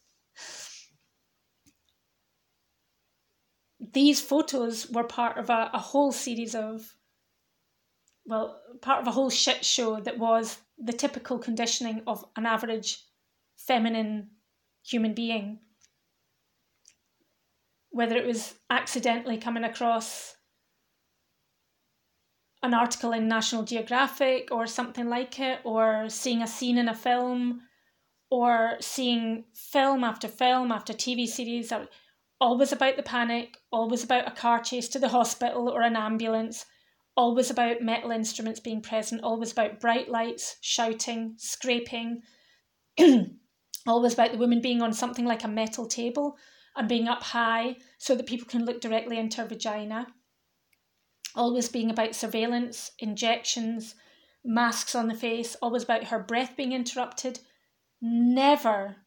These photos were part of a, a whole series of, well, part of a whole shit show that was the typical conditioning of an average feminine human being. Whether it was accidentally coming across an article in National Geographic or something like it, or seeing a scene in a film, or seeing film after film after TV series, always about the panic, always about a car chase to the hospital or an ambulance, always about metal instruments being present, always about bright lights, shouting, scraping, always about the woman being on something like a metal table and being up high so that people can look directly into her vagina. Always being about surveillance, injections, masks on the face, always about her breath being interrupted. Never,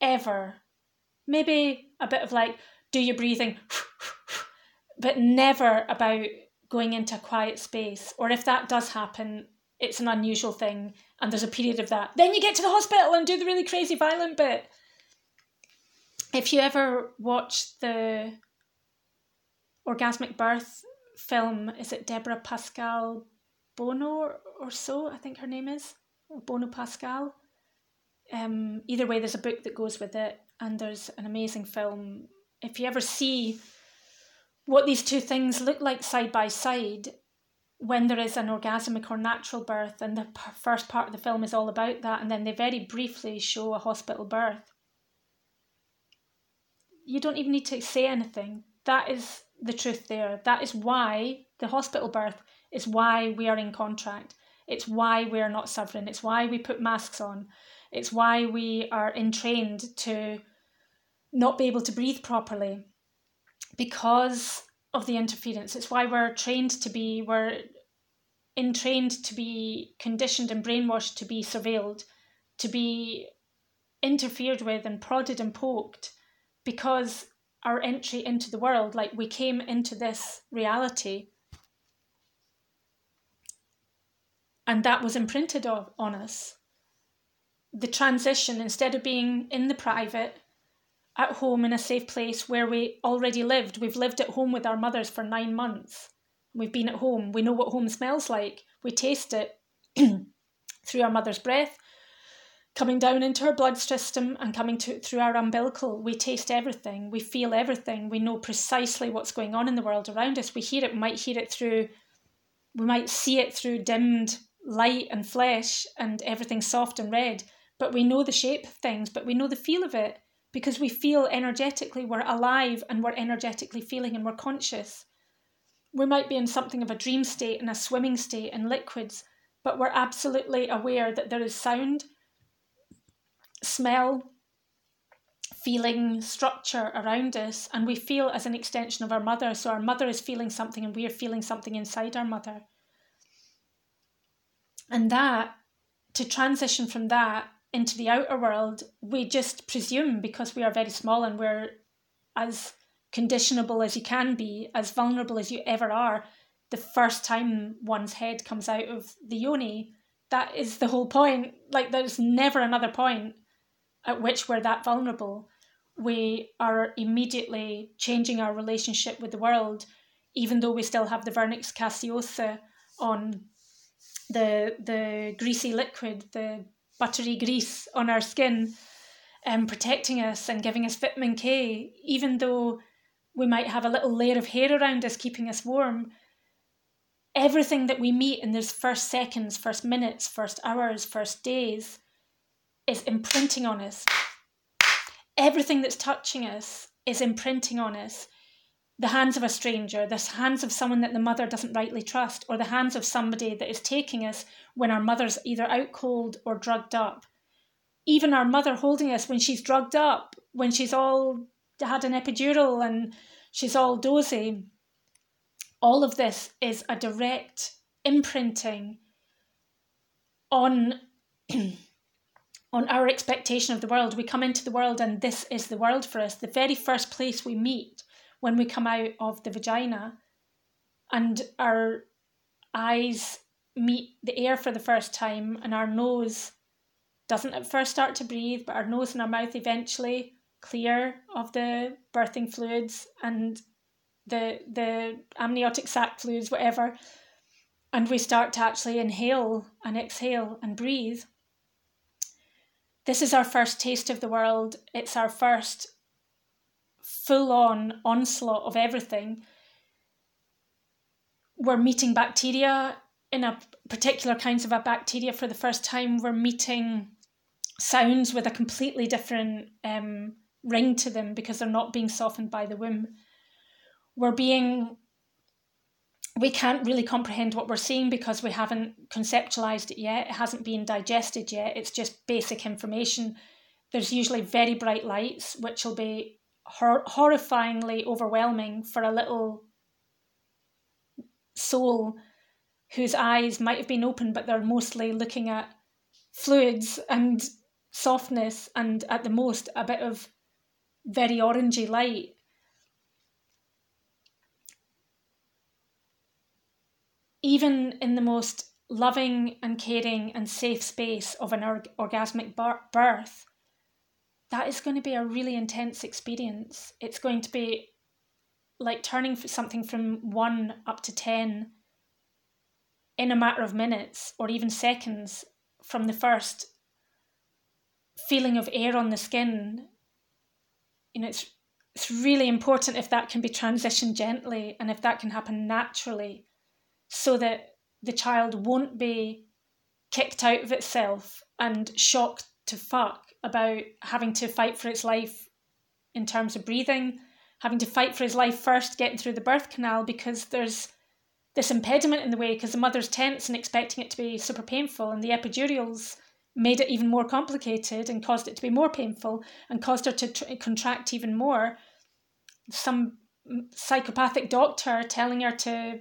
ever, maybe a bit of like, do your breathing, but never about going into a quiet space. Or if that does happen, it's an unusual thing and there's a period of that. Then you get to the hospital and do the really crazy violent bit. If you ever watch the orgasmic birth film, is it Deborah Pascal Bono or, so? I think her name is Bono Pascal. Um, either way, there's a book that goes with it, and there's an amazing film. If you ever see what these two things look like side by side, when there is an orgasmic or natural birth, and the first part of the film is all about that, and then they very briefly show a hospital birth. You don't even need to say anything. That is the truth there. That is why the hospital birth is why we are in contract. It's why we are not suffering. It's why we put masks on. It's why we are entrained to not be able to breathe properly because of the interference. It's why we're trained to be, we're entrained to be conditioned and brainwashed to be surveilled, to be interfered with and prodded and poked because our entry into the world. Like we came into this reality and that was imprinted on, on us. The transition, instead of being in the private, at home in a safe place where we already lived, we've lived at home with our mothers for nine months. We've been at home. We know what home smells like. We taste it through our mother's breath, coming down into our blood system and coming to, through our umbilical. We taste everything, we feel everything, we know precisely what's going on in the world around us. We hear it, we might hear it through, we might see it through dimmed light and flesh and everything soft and red, but we know the shape of things, but we know the feel of it because we feel energetically, we're alive and we're energetically feeling and we're conscious. We might be in something of a dream state and a swimming state in liquids, but we're absolutely aware that there is sound smell, feeling, structure around us, and we feel as an extension of our mother. So our mother is feeling something, and we are feeling something inside our mother. And that, to transition from that into the outer world, we just presume because we are very small and we're as conditionable as you can be, as vulnerable as you ever are, the first time one's head comes out of the yoni, that is the whole point. Like, there's never another point at which we're that vulnerable, we are immediately changing our relationship with the world, even though we still have the vernix caseosa on the the greasy liquid, the buttery grease on our skin, um, protecting us and giving us vitamin K, even though we might have a little layer of hair around us keeping us warm. Everything that we meet in those first seconds, first minutes, first hours, first days is imprinting on us. Everything that's touching us is imprinting on us. The hands of a stranger, the hands of someone that the mother doesn't rightly trust, or the hands of somebody that is taking us when our mother's either out cold or drugged up. Even our mother holding us when she's drugged up, when she's all had an epidural and she's all dozy. All of this is a direct imprinting on on our expectation of the world. We come into the world and this is the world for us. The very first place we meet when we come out of the vagina and our eyes meet the air for the first time and our nose doesn't at first start to breathe, but our nose and our mouth eventually clear of the birthing fluids and the the amniotic sac fluids, whatever, and we start to actually inhale and exhale and breathe this is our first taste of the world. It's our first full on onslaught of everything. We're meeting bacteria in a particular kinds of a bacteria for the first time. We're meeting sounds with a completely different um, ring to them because they're not being softened by the womb. We're being we can't really comprehend what we're seeing because we haven't conceptualized it yet. It hasn't been digested yet. It's just basic information. There's usually very bright lights, which will be hor- horrifyingly overwhelming for a little soul whose eyes might have been open, but they're mostly looking at fluids and softness and at the most a bit of very orangey light. Even in the most loving and caring and safe space of an org- orgasmic birth, that is going to be a really intense experience. It's going to be like turning something from one up to 10 in a matter of minutes or even seconds from the first feeling of air on the skin. You know, it's, it's really important if that can be transitioned gently and if that can happen naturally so that the child won't be kicked out of itself and shocked to fuck about having to fight for its life in terms of breathing, having to fight for his life first, getting through the birth canal because there's this impediment in the way because the mother's tense and expecting it to be super painful, and the epidurals made it even more complicated and caused it to be more painful and caused her to tr- contract even more. Some psychopathic doctor telling her to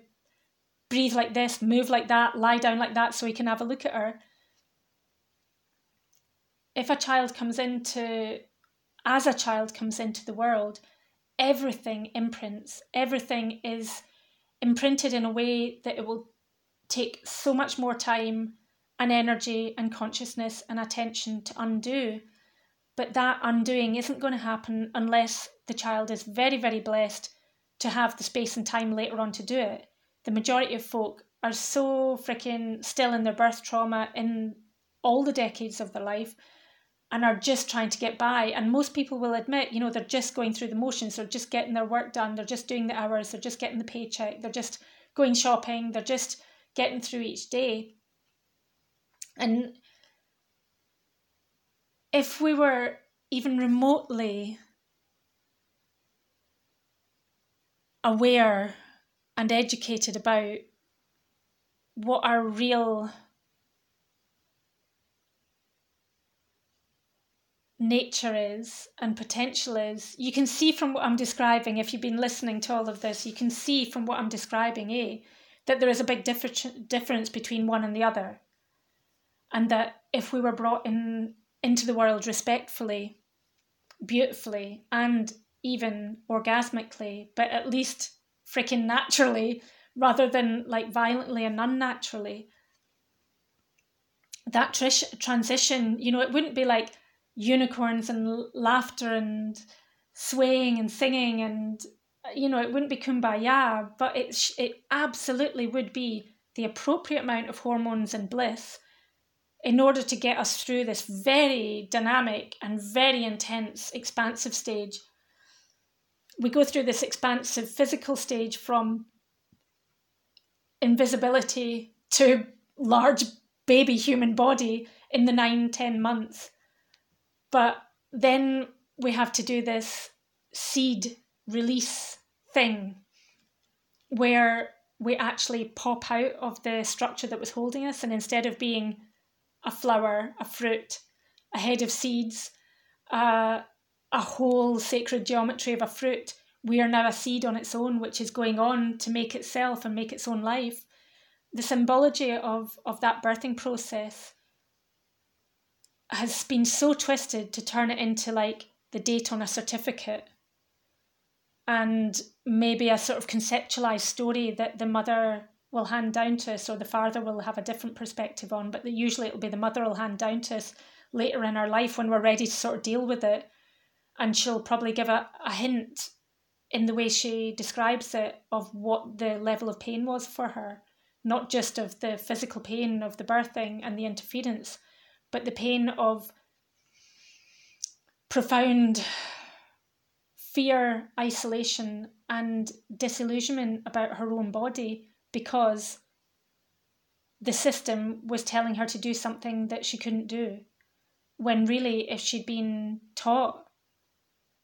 breathe like this, move like that, lie down like that so he can have a look at her. If a child comes into, as a child comes into the world, everything imprints, everything is imprinted in a way that it will take so much more time and energy and consciousness and attention to undo. But that undoing isn't going to happen unless the child is very, very blessed to have the space and time later on to do it the majority of folk are so freaking still in their birth trauma in all the decades of their life and are just trying to get by. And most people will admit, you know, they're just going through the motions, they're just getting their work done, they're just doing the hours, they're just getting the paycheck, they're just going shopping, they're just getting through each day. And if we were even remotely aware and educated about what our real nature is and potential is, you can see from what I'm describing, if you've been listening to all of this, you can see from what I'm describing, eh, that there is a big differ- difference between one and the other. And that if we were brought in into the world respectfully, beautifully, and even orgasmically, but at least freaking naturally, rather than like violently and unnaturally, that tr- transition, you know, it wouldn't be like, unicorns and laughter and swaying and singing and uh, you know it wouldn't be kumbaya but it it absolutely would be the appropriate amount of hormones and bliss in order to get us through this very dynamic and very intense expansive stage. We go through this expansive physical stage from invisibility to large baby human body in the nine ten months but then we have to do this seed release thing where we actually pop out of the structure that was holding us, and instead of being a flower, a fruit, a head of seeds, uh, a whole sacred geometry of a fruit, we are now a seed on its own, which is going on to make itself and make its own life. The symbology of, of that birthing process has been so twisted to turn it into like the date on a certificate and maybe a sort of conceptualized story that the mother will hand down to us or the father will have a different perspective on but usually it'll be the mother will hand down to us later in our life when we're ready to sort of deal with it. And she'll probably give a, a hint in the way she describes it of what the level of pain was for her not just of the physical pain of the birthing and the interference but the pain of profound fear, isolation, and disillusionment about her own body because the system was telling her to do something that she couldn't do. When really, if she'd been taught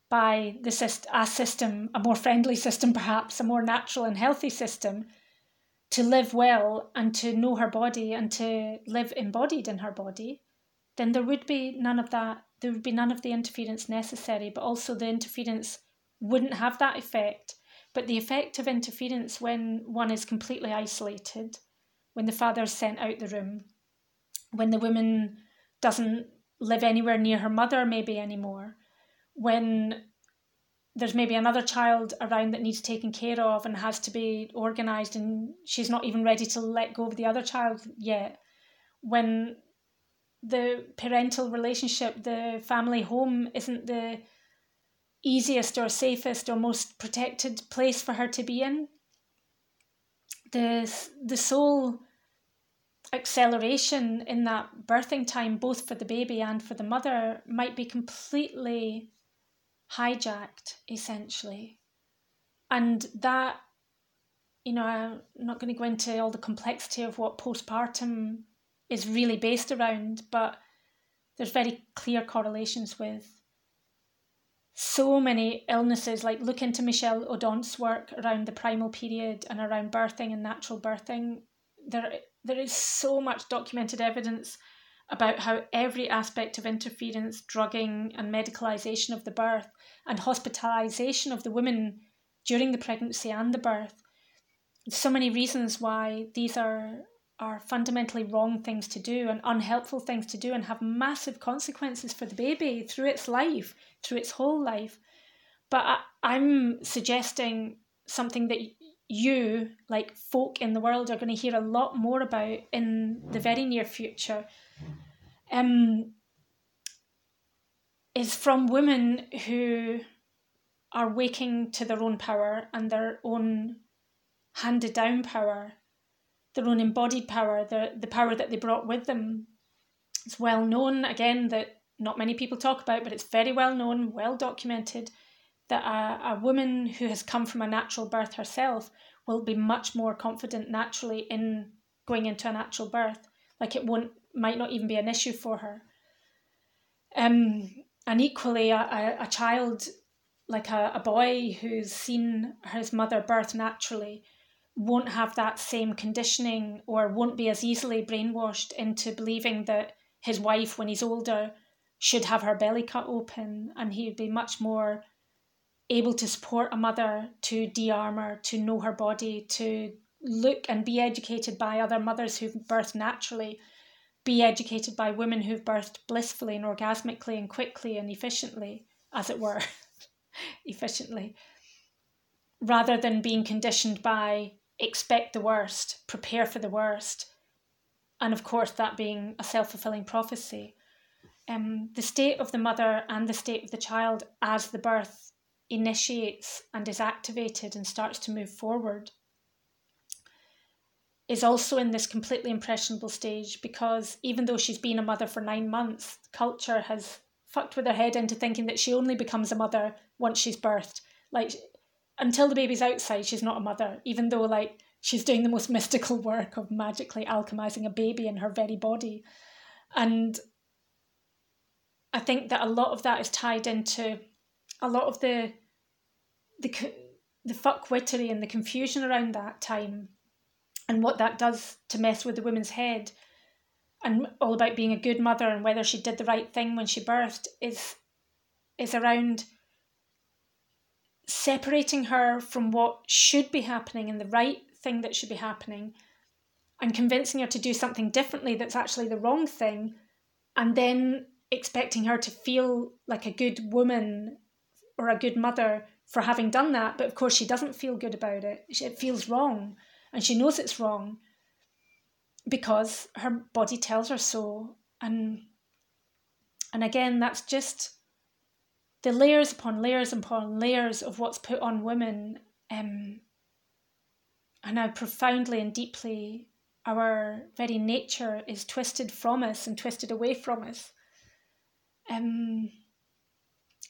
by the syst- a system, a more friendly system, perhaps, a more natural and healthy system, to live well and to know her body and to live embodied in her body, then there would be none of that. There would be none of the interference necessary, but also the interference wouldn't have that effect. But the effect of interference when one is completely isolated, when the father's sent out the room, when the woman doesn't live anywhere near her mother, maybe anymore, when there's maybe another child around that needs taken care of and has to be organized and she's not even ready to let go of the other child yet when the parental relationship, the family home, isn't the easiest or safest or most protected place for her to be in. The, the soul acceleration in that birthing time, both for the baby and for the mother, might be completely hijacked, essentially. And that, you know, I'm not going to go into all the complexity of what postpartum is really based around, but there's very clear correlations with so many illnesses. Like look into Michel Odent's work around the primal period and around birthing and natural birthing. There, there is so much documented evidence about how every aspect of interference, drugging, and medicalisation of the birth and hospitalisation of the woman during the pregnancy and the birth. So many reasons why these are are fundamentally wrong things to do and unhelpful things to do and have massive consequences for the baby through its life, through its whole life. But I, I'm suggesting something that you, like folk in the world, are going to hear a lot more about in the very near future. Um, is from women who are waking to their own power and their own handed down power their own embodied power, the, the power that they brought with them. It's well known, again, that not many people talk about, but it's very well known, well documented, that a, a woman who has come from a natural birth herself will be much more confident naturally in going into a natural birth. Like it won't, might not even be an issue for her. Um, and equally, a, a, a child, like a, a boy who's seen his mother birth naturally, won't have that same conditioning or won't be as easily brainwashed into believing that his wife, when he's older, should have her belly cut open and he'd be much more able to support a mother to de-armor, to know her body, to look and be educated by other mothers who've birthed naturally, be educated by women who've birthed blissfully and orgasmically and quickly and efficiently, as it were, efficiently, rather than being conditioned by expect the worst, prepare for the worst, and of course, that being a self fulfilling prophecy. Um, the state of the mother and the state of the child as the birth initiates and is activated and starts to move forward is also in this completely impressionable stage because even though she's been a mother for nine months, culture has fucked with her head into thinking that she only becomes a mother once she's birthed. Like until the baby's outside, she's not a mother, even though like she's doing the most mystical work of magically alchemizing a baby in her very body. And I think that a lot of that is tied into a lot of the the the fuckwittery and the confusion around that time and what that does to mess with the woman's head and all about being a good mother and whether she did the right thing when she birthed is is around separating her from what should be happening and the right thing that should be happening and convincing her to do something differently that's actually the wrong thing and then expecting her to feel like a good woman or a good mother for having done that but of course she doesn't feel good about it. It feels wrong and she knows it's wrong because her body tells her so. And and again that's just the layers upon layers upon layers of what's put on women um, and how profoundly and deeply our very nature is twisted from us and twisted away from us. Um,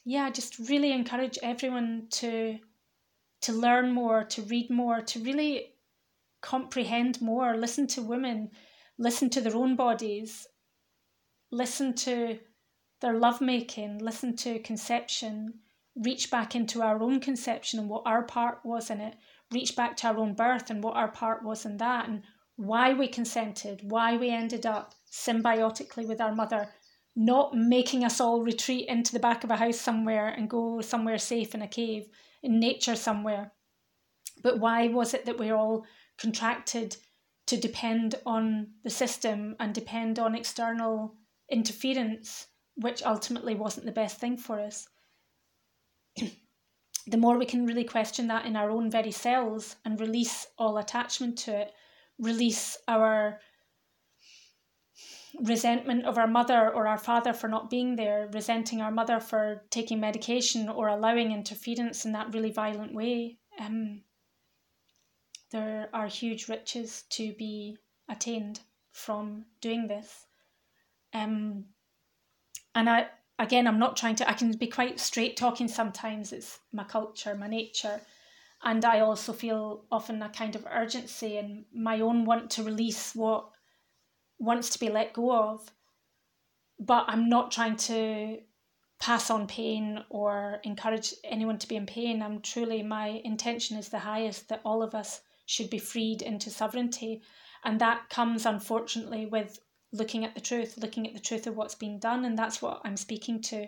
yeah, I just really encourage everyone to to learn more, to read more, to really comprehend more, listen to women, listen to their own bodies, listen to their lovemaking, listen to conception, reach back into our own conception and what our part was in it, reach back to our own birth and what our part was in that and why we consented, why we ended up symbiotically with our mother, not making us all retreat into the back of a house somewhere and go somewhere safe in a cave, in nature somewhere. But why was it that we all contracted to depend on the system and depend on external interference, which ultimately wasn't the best thing for us? the more we can really question that in our own very selves and release all attachment to it, release our resentment of our mother or our father for not being there, resenting our mother for taking medication or allowing interference in that really violent way. Um, there are huge riches to be attained from doing this. Um, and I, again, I'm not trying to, I can be quite straight talking sometimes. It's my culture, my nature. And I also feel often a kind of urgency and my own want to release what wants to be let go of. But I'm not trying to pass on pain or encourage anyone to be in pain. I'm truly, my intention is the highest that all of us should be freed into sovereignty. And that comes, unfortunately, with looking at the truth, looking at the truth of what's been done, and that's what I'm speaking to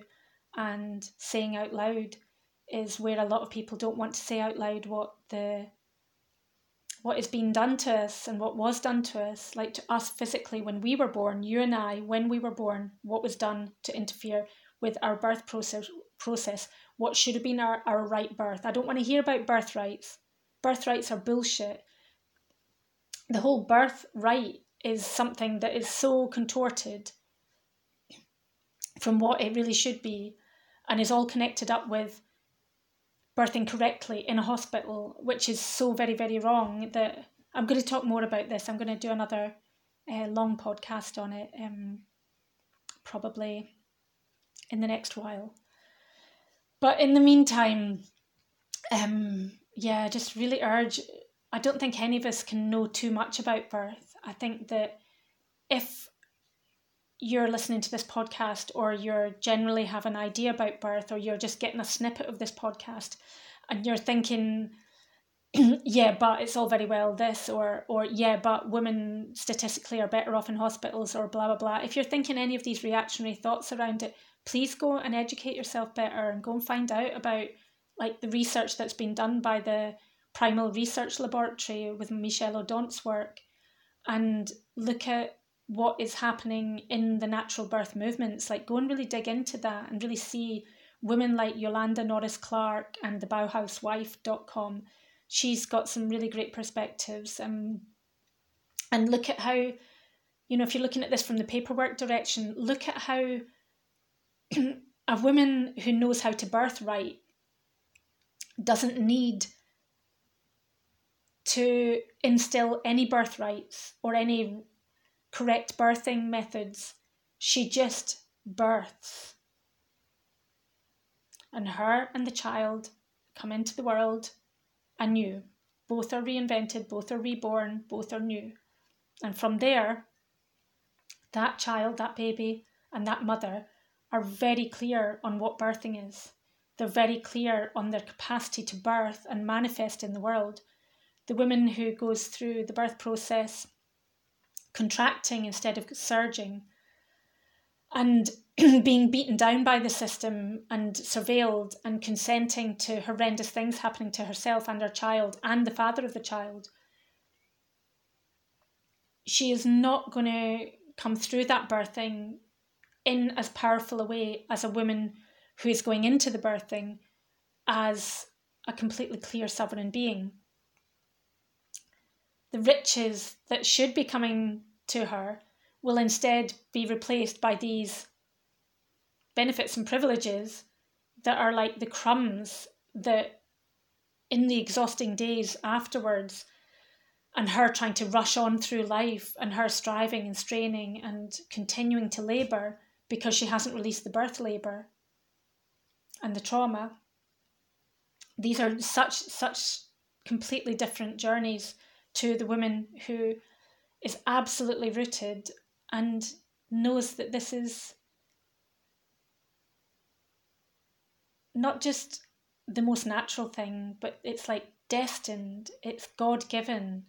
and saying out loud is where a lot of people don't want to say out loud what the what is being done to us and what was done to us, like to us physically when we were born, you and I, when we were born, what was done to interfere with our birth process process, what should have been our, our right birth. I don't want to hear about birthrights. Birthrights are bullshit. The whole birthright is something that is so contorted from what it really should be and is all connected up with birthing correctly in a hospital, which is so very, very wrong that I'm going to talk more about this. I'm going to do another uh, long podcast on it, um, probably in the next while. But in the meantime, um, yeah, just really urge. I don't think any of us can know too much about birth. I think that if you're listening to this podcast or you're generally have an idea about birth or you're just getting a snippet of this podcast and you're thinking yeah but it's all very well this or or yeah but women statistically are better off in hospitals or blah blah blah. If you're thinking any of these reactionary thoughts around it please go and educate yourself better and go and find out about like the research that's been done by the primal research laboratory with Michel Odent's work and look at what is happening in the natural birth movements. Like, go and really dig into that and really see women like Yolanda Norris Clark and the Bauhauswife.com. She's got some really great perspectives. Um, and look at how, you know, if you're looking at this from the paperwork direction, look at how a woman who knows how to birth right doesn't need to instill any birthrights or any correct birthing methods. She just births. And her and the child come into the world anew. Both are reinvented, both are reborn, both are new. And from there, that child, that baby, and that mother are very clear on what birthing is. They're very clear on their capacity to birth and manifest in the world. The woman who goes through the birth process contracting instead of surging, and being beaten down by the system and surveilled and consenting to horrendous things happening to herself and her child and the father of the child. She is not going to come through that birthing in as powerful a way as a woman who is going into the birthing as a completely clear sovereign being the riches that should be coming to her will instead be replaced by these benefits and privileges that are like the crumbs that in the exhausting days afterwards and her trying to rush on through life and her striving and straining and continuing to labour because she hasn't released the birth labour and the trauma. These are such such completely different journeys to the woman who is absolutely rooted and knows that this is not just the most natural thing, but it's like destined, it's God given,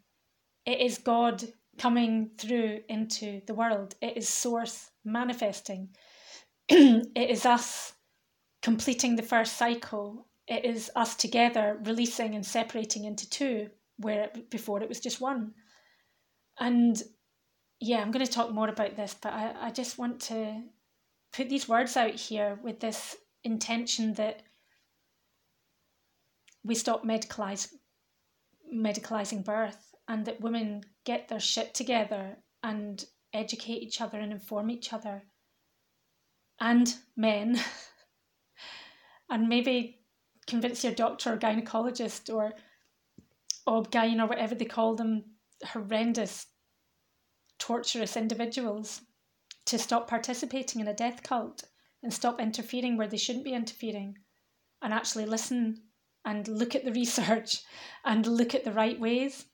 it is God coming through into the world, it is Source manifesting, it is us completing the first cycle, it is us together releasing and separating into two where it, before it was just one. And yeah, I'm going to talk more about this, but I, I just want to put these words out here with this intention that we stop medicalize, medicalizing birth and that women get their shit together and educate each other and inform each other and men and maybe convince your doctor or gynecologist or obgyn or whatever they call them, horrendous, torturous individuals to stop participating in a death cult and stop interfering where they shouldn't be interfering and actually listen and look at the research and look at the right ways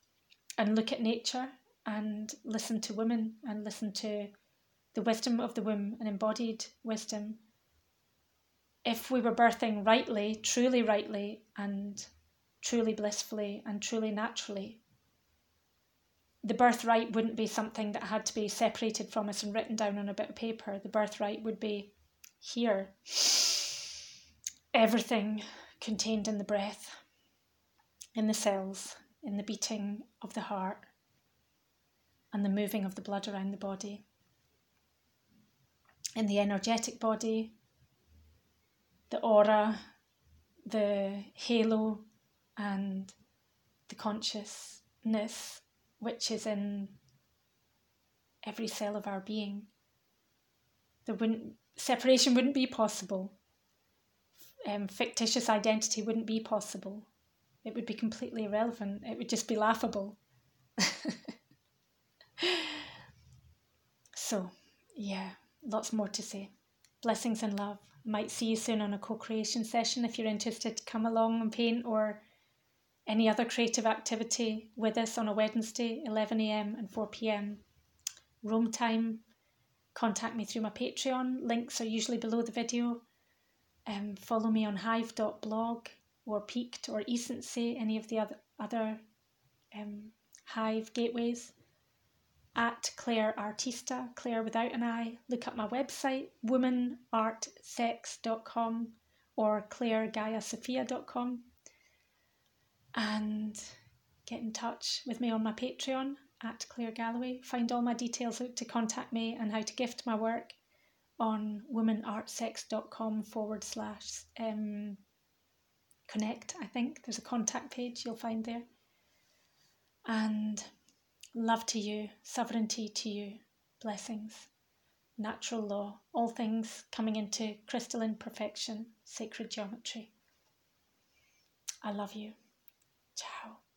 and look at nature and listen to women and listen to the wisdom of the womb and embodied wisdom. If we were birthing rightly, truly rightly, and truly blissfully and truly naturally. The birthright wouldn't be something that had to be separated from us and written down on a bit of paper. The birthright would be here. Everything contained in the breath, in the cells, in the beating of the heart, and the moving of the blood around the body. In the energetic body, the aura, the halo and the consciousness which is in every cell of our being. There wouldn't separation wouldn't be possible. Um, fictitious identity wouldn't be possible. It would be completely irrelevant. It would just be laughable. so, yeah, lots more to say. Blessings and love. Might see you soon on a co creation session if you're interested to come along and paint or any other creative activity with us on a Wednesday, 11am and 4pm. Rome time. Contact me through my Patreon. Links are usually below the video. Um, follow me on hive.blog or PeakD or Ecency, any of the other, other um, Hive gateways at Clare Artista, Clare without an I. Look up my website, womanartsex.com or claregaiasophia.com and get in touch with me on my Patreon at Clare Galloway. Find all my details to contact me and how to gift my work on womanartsex.com forward slash um, connect. I think there's a contact page you'll find there. And love to you, sovereignty to you, blessings, natural law, all things coming into crystalline perfection, sacred geometry. I love you. Ciao.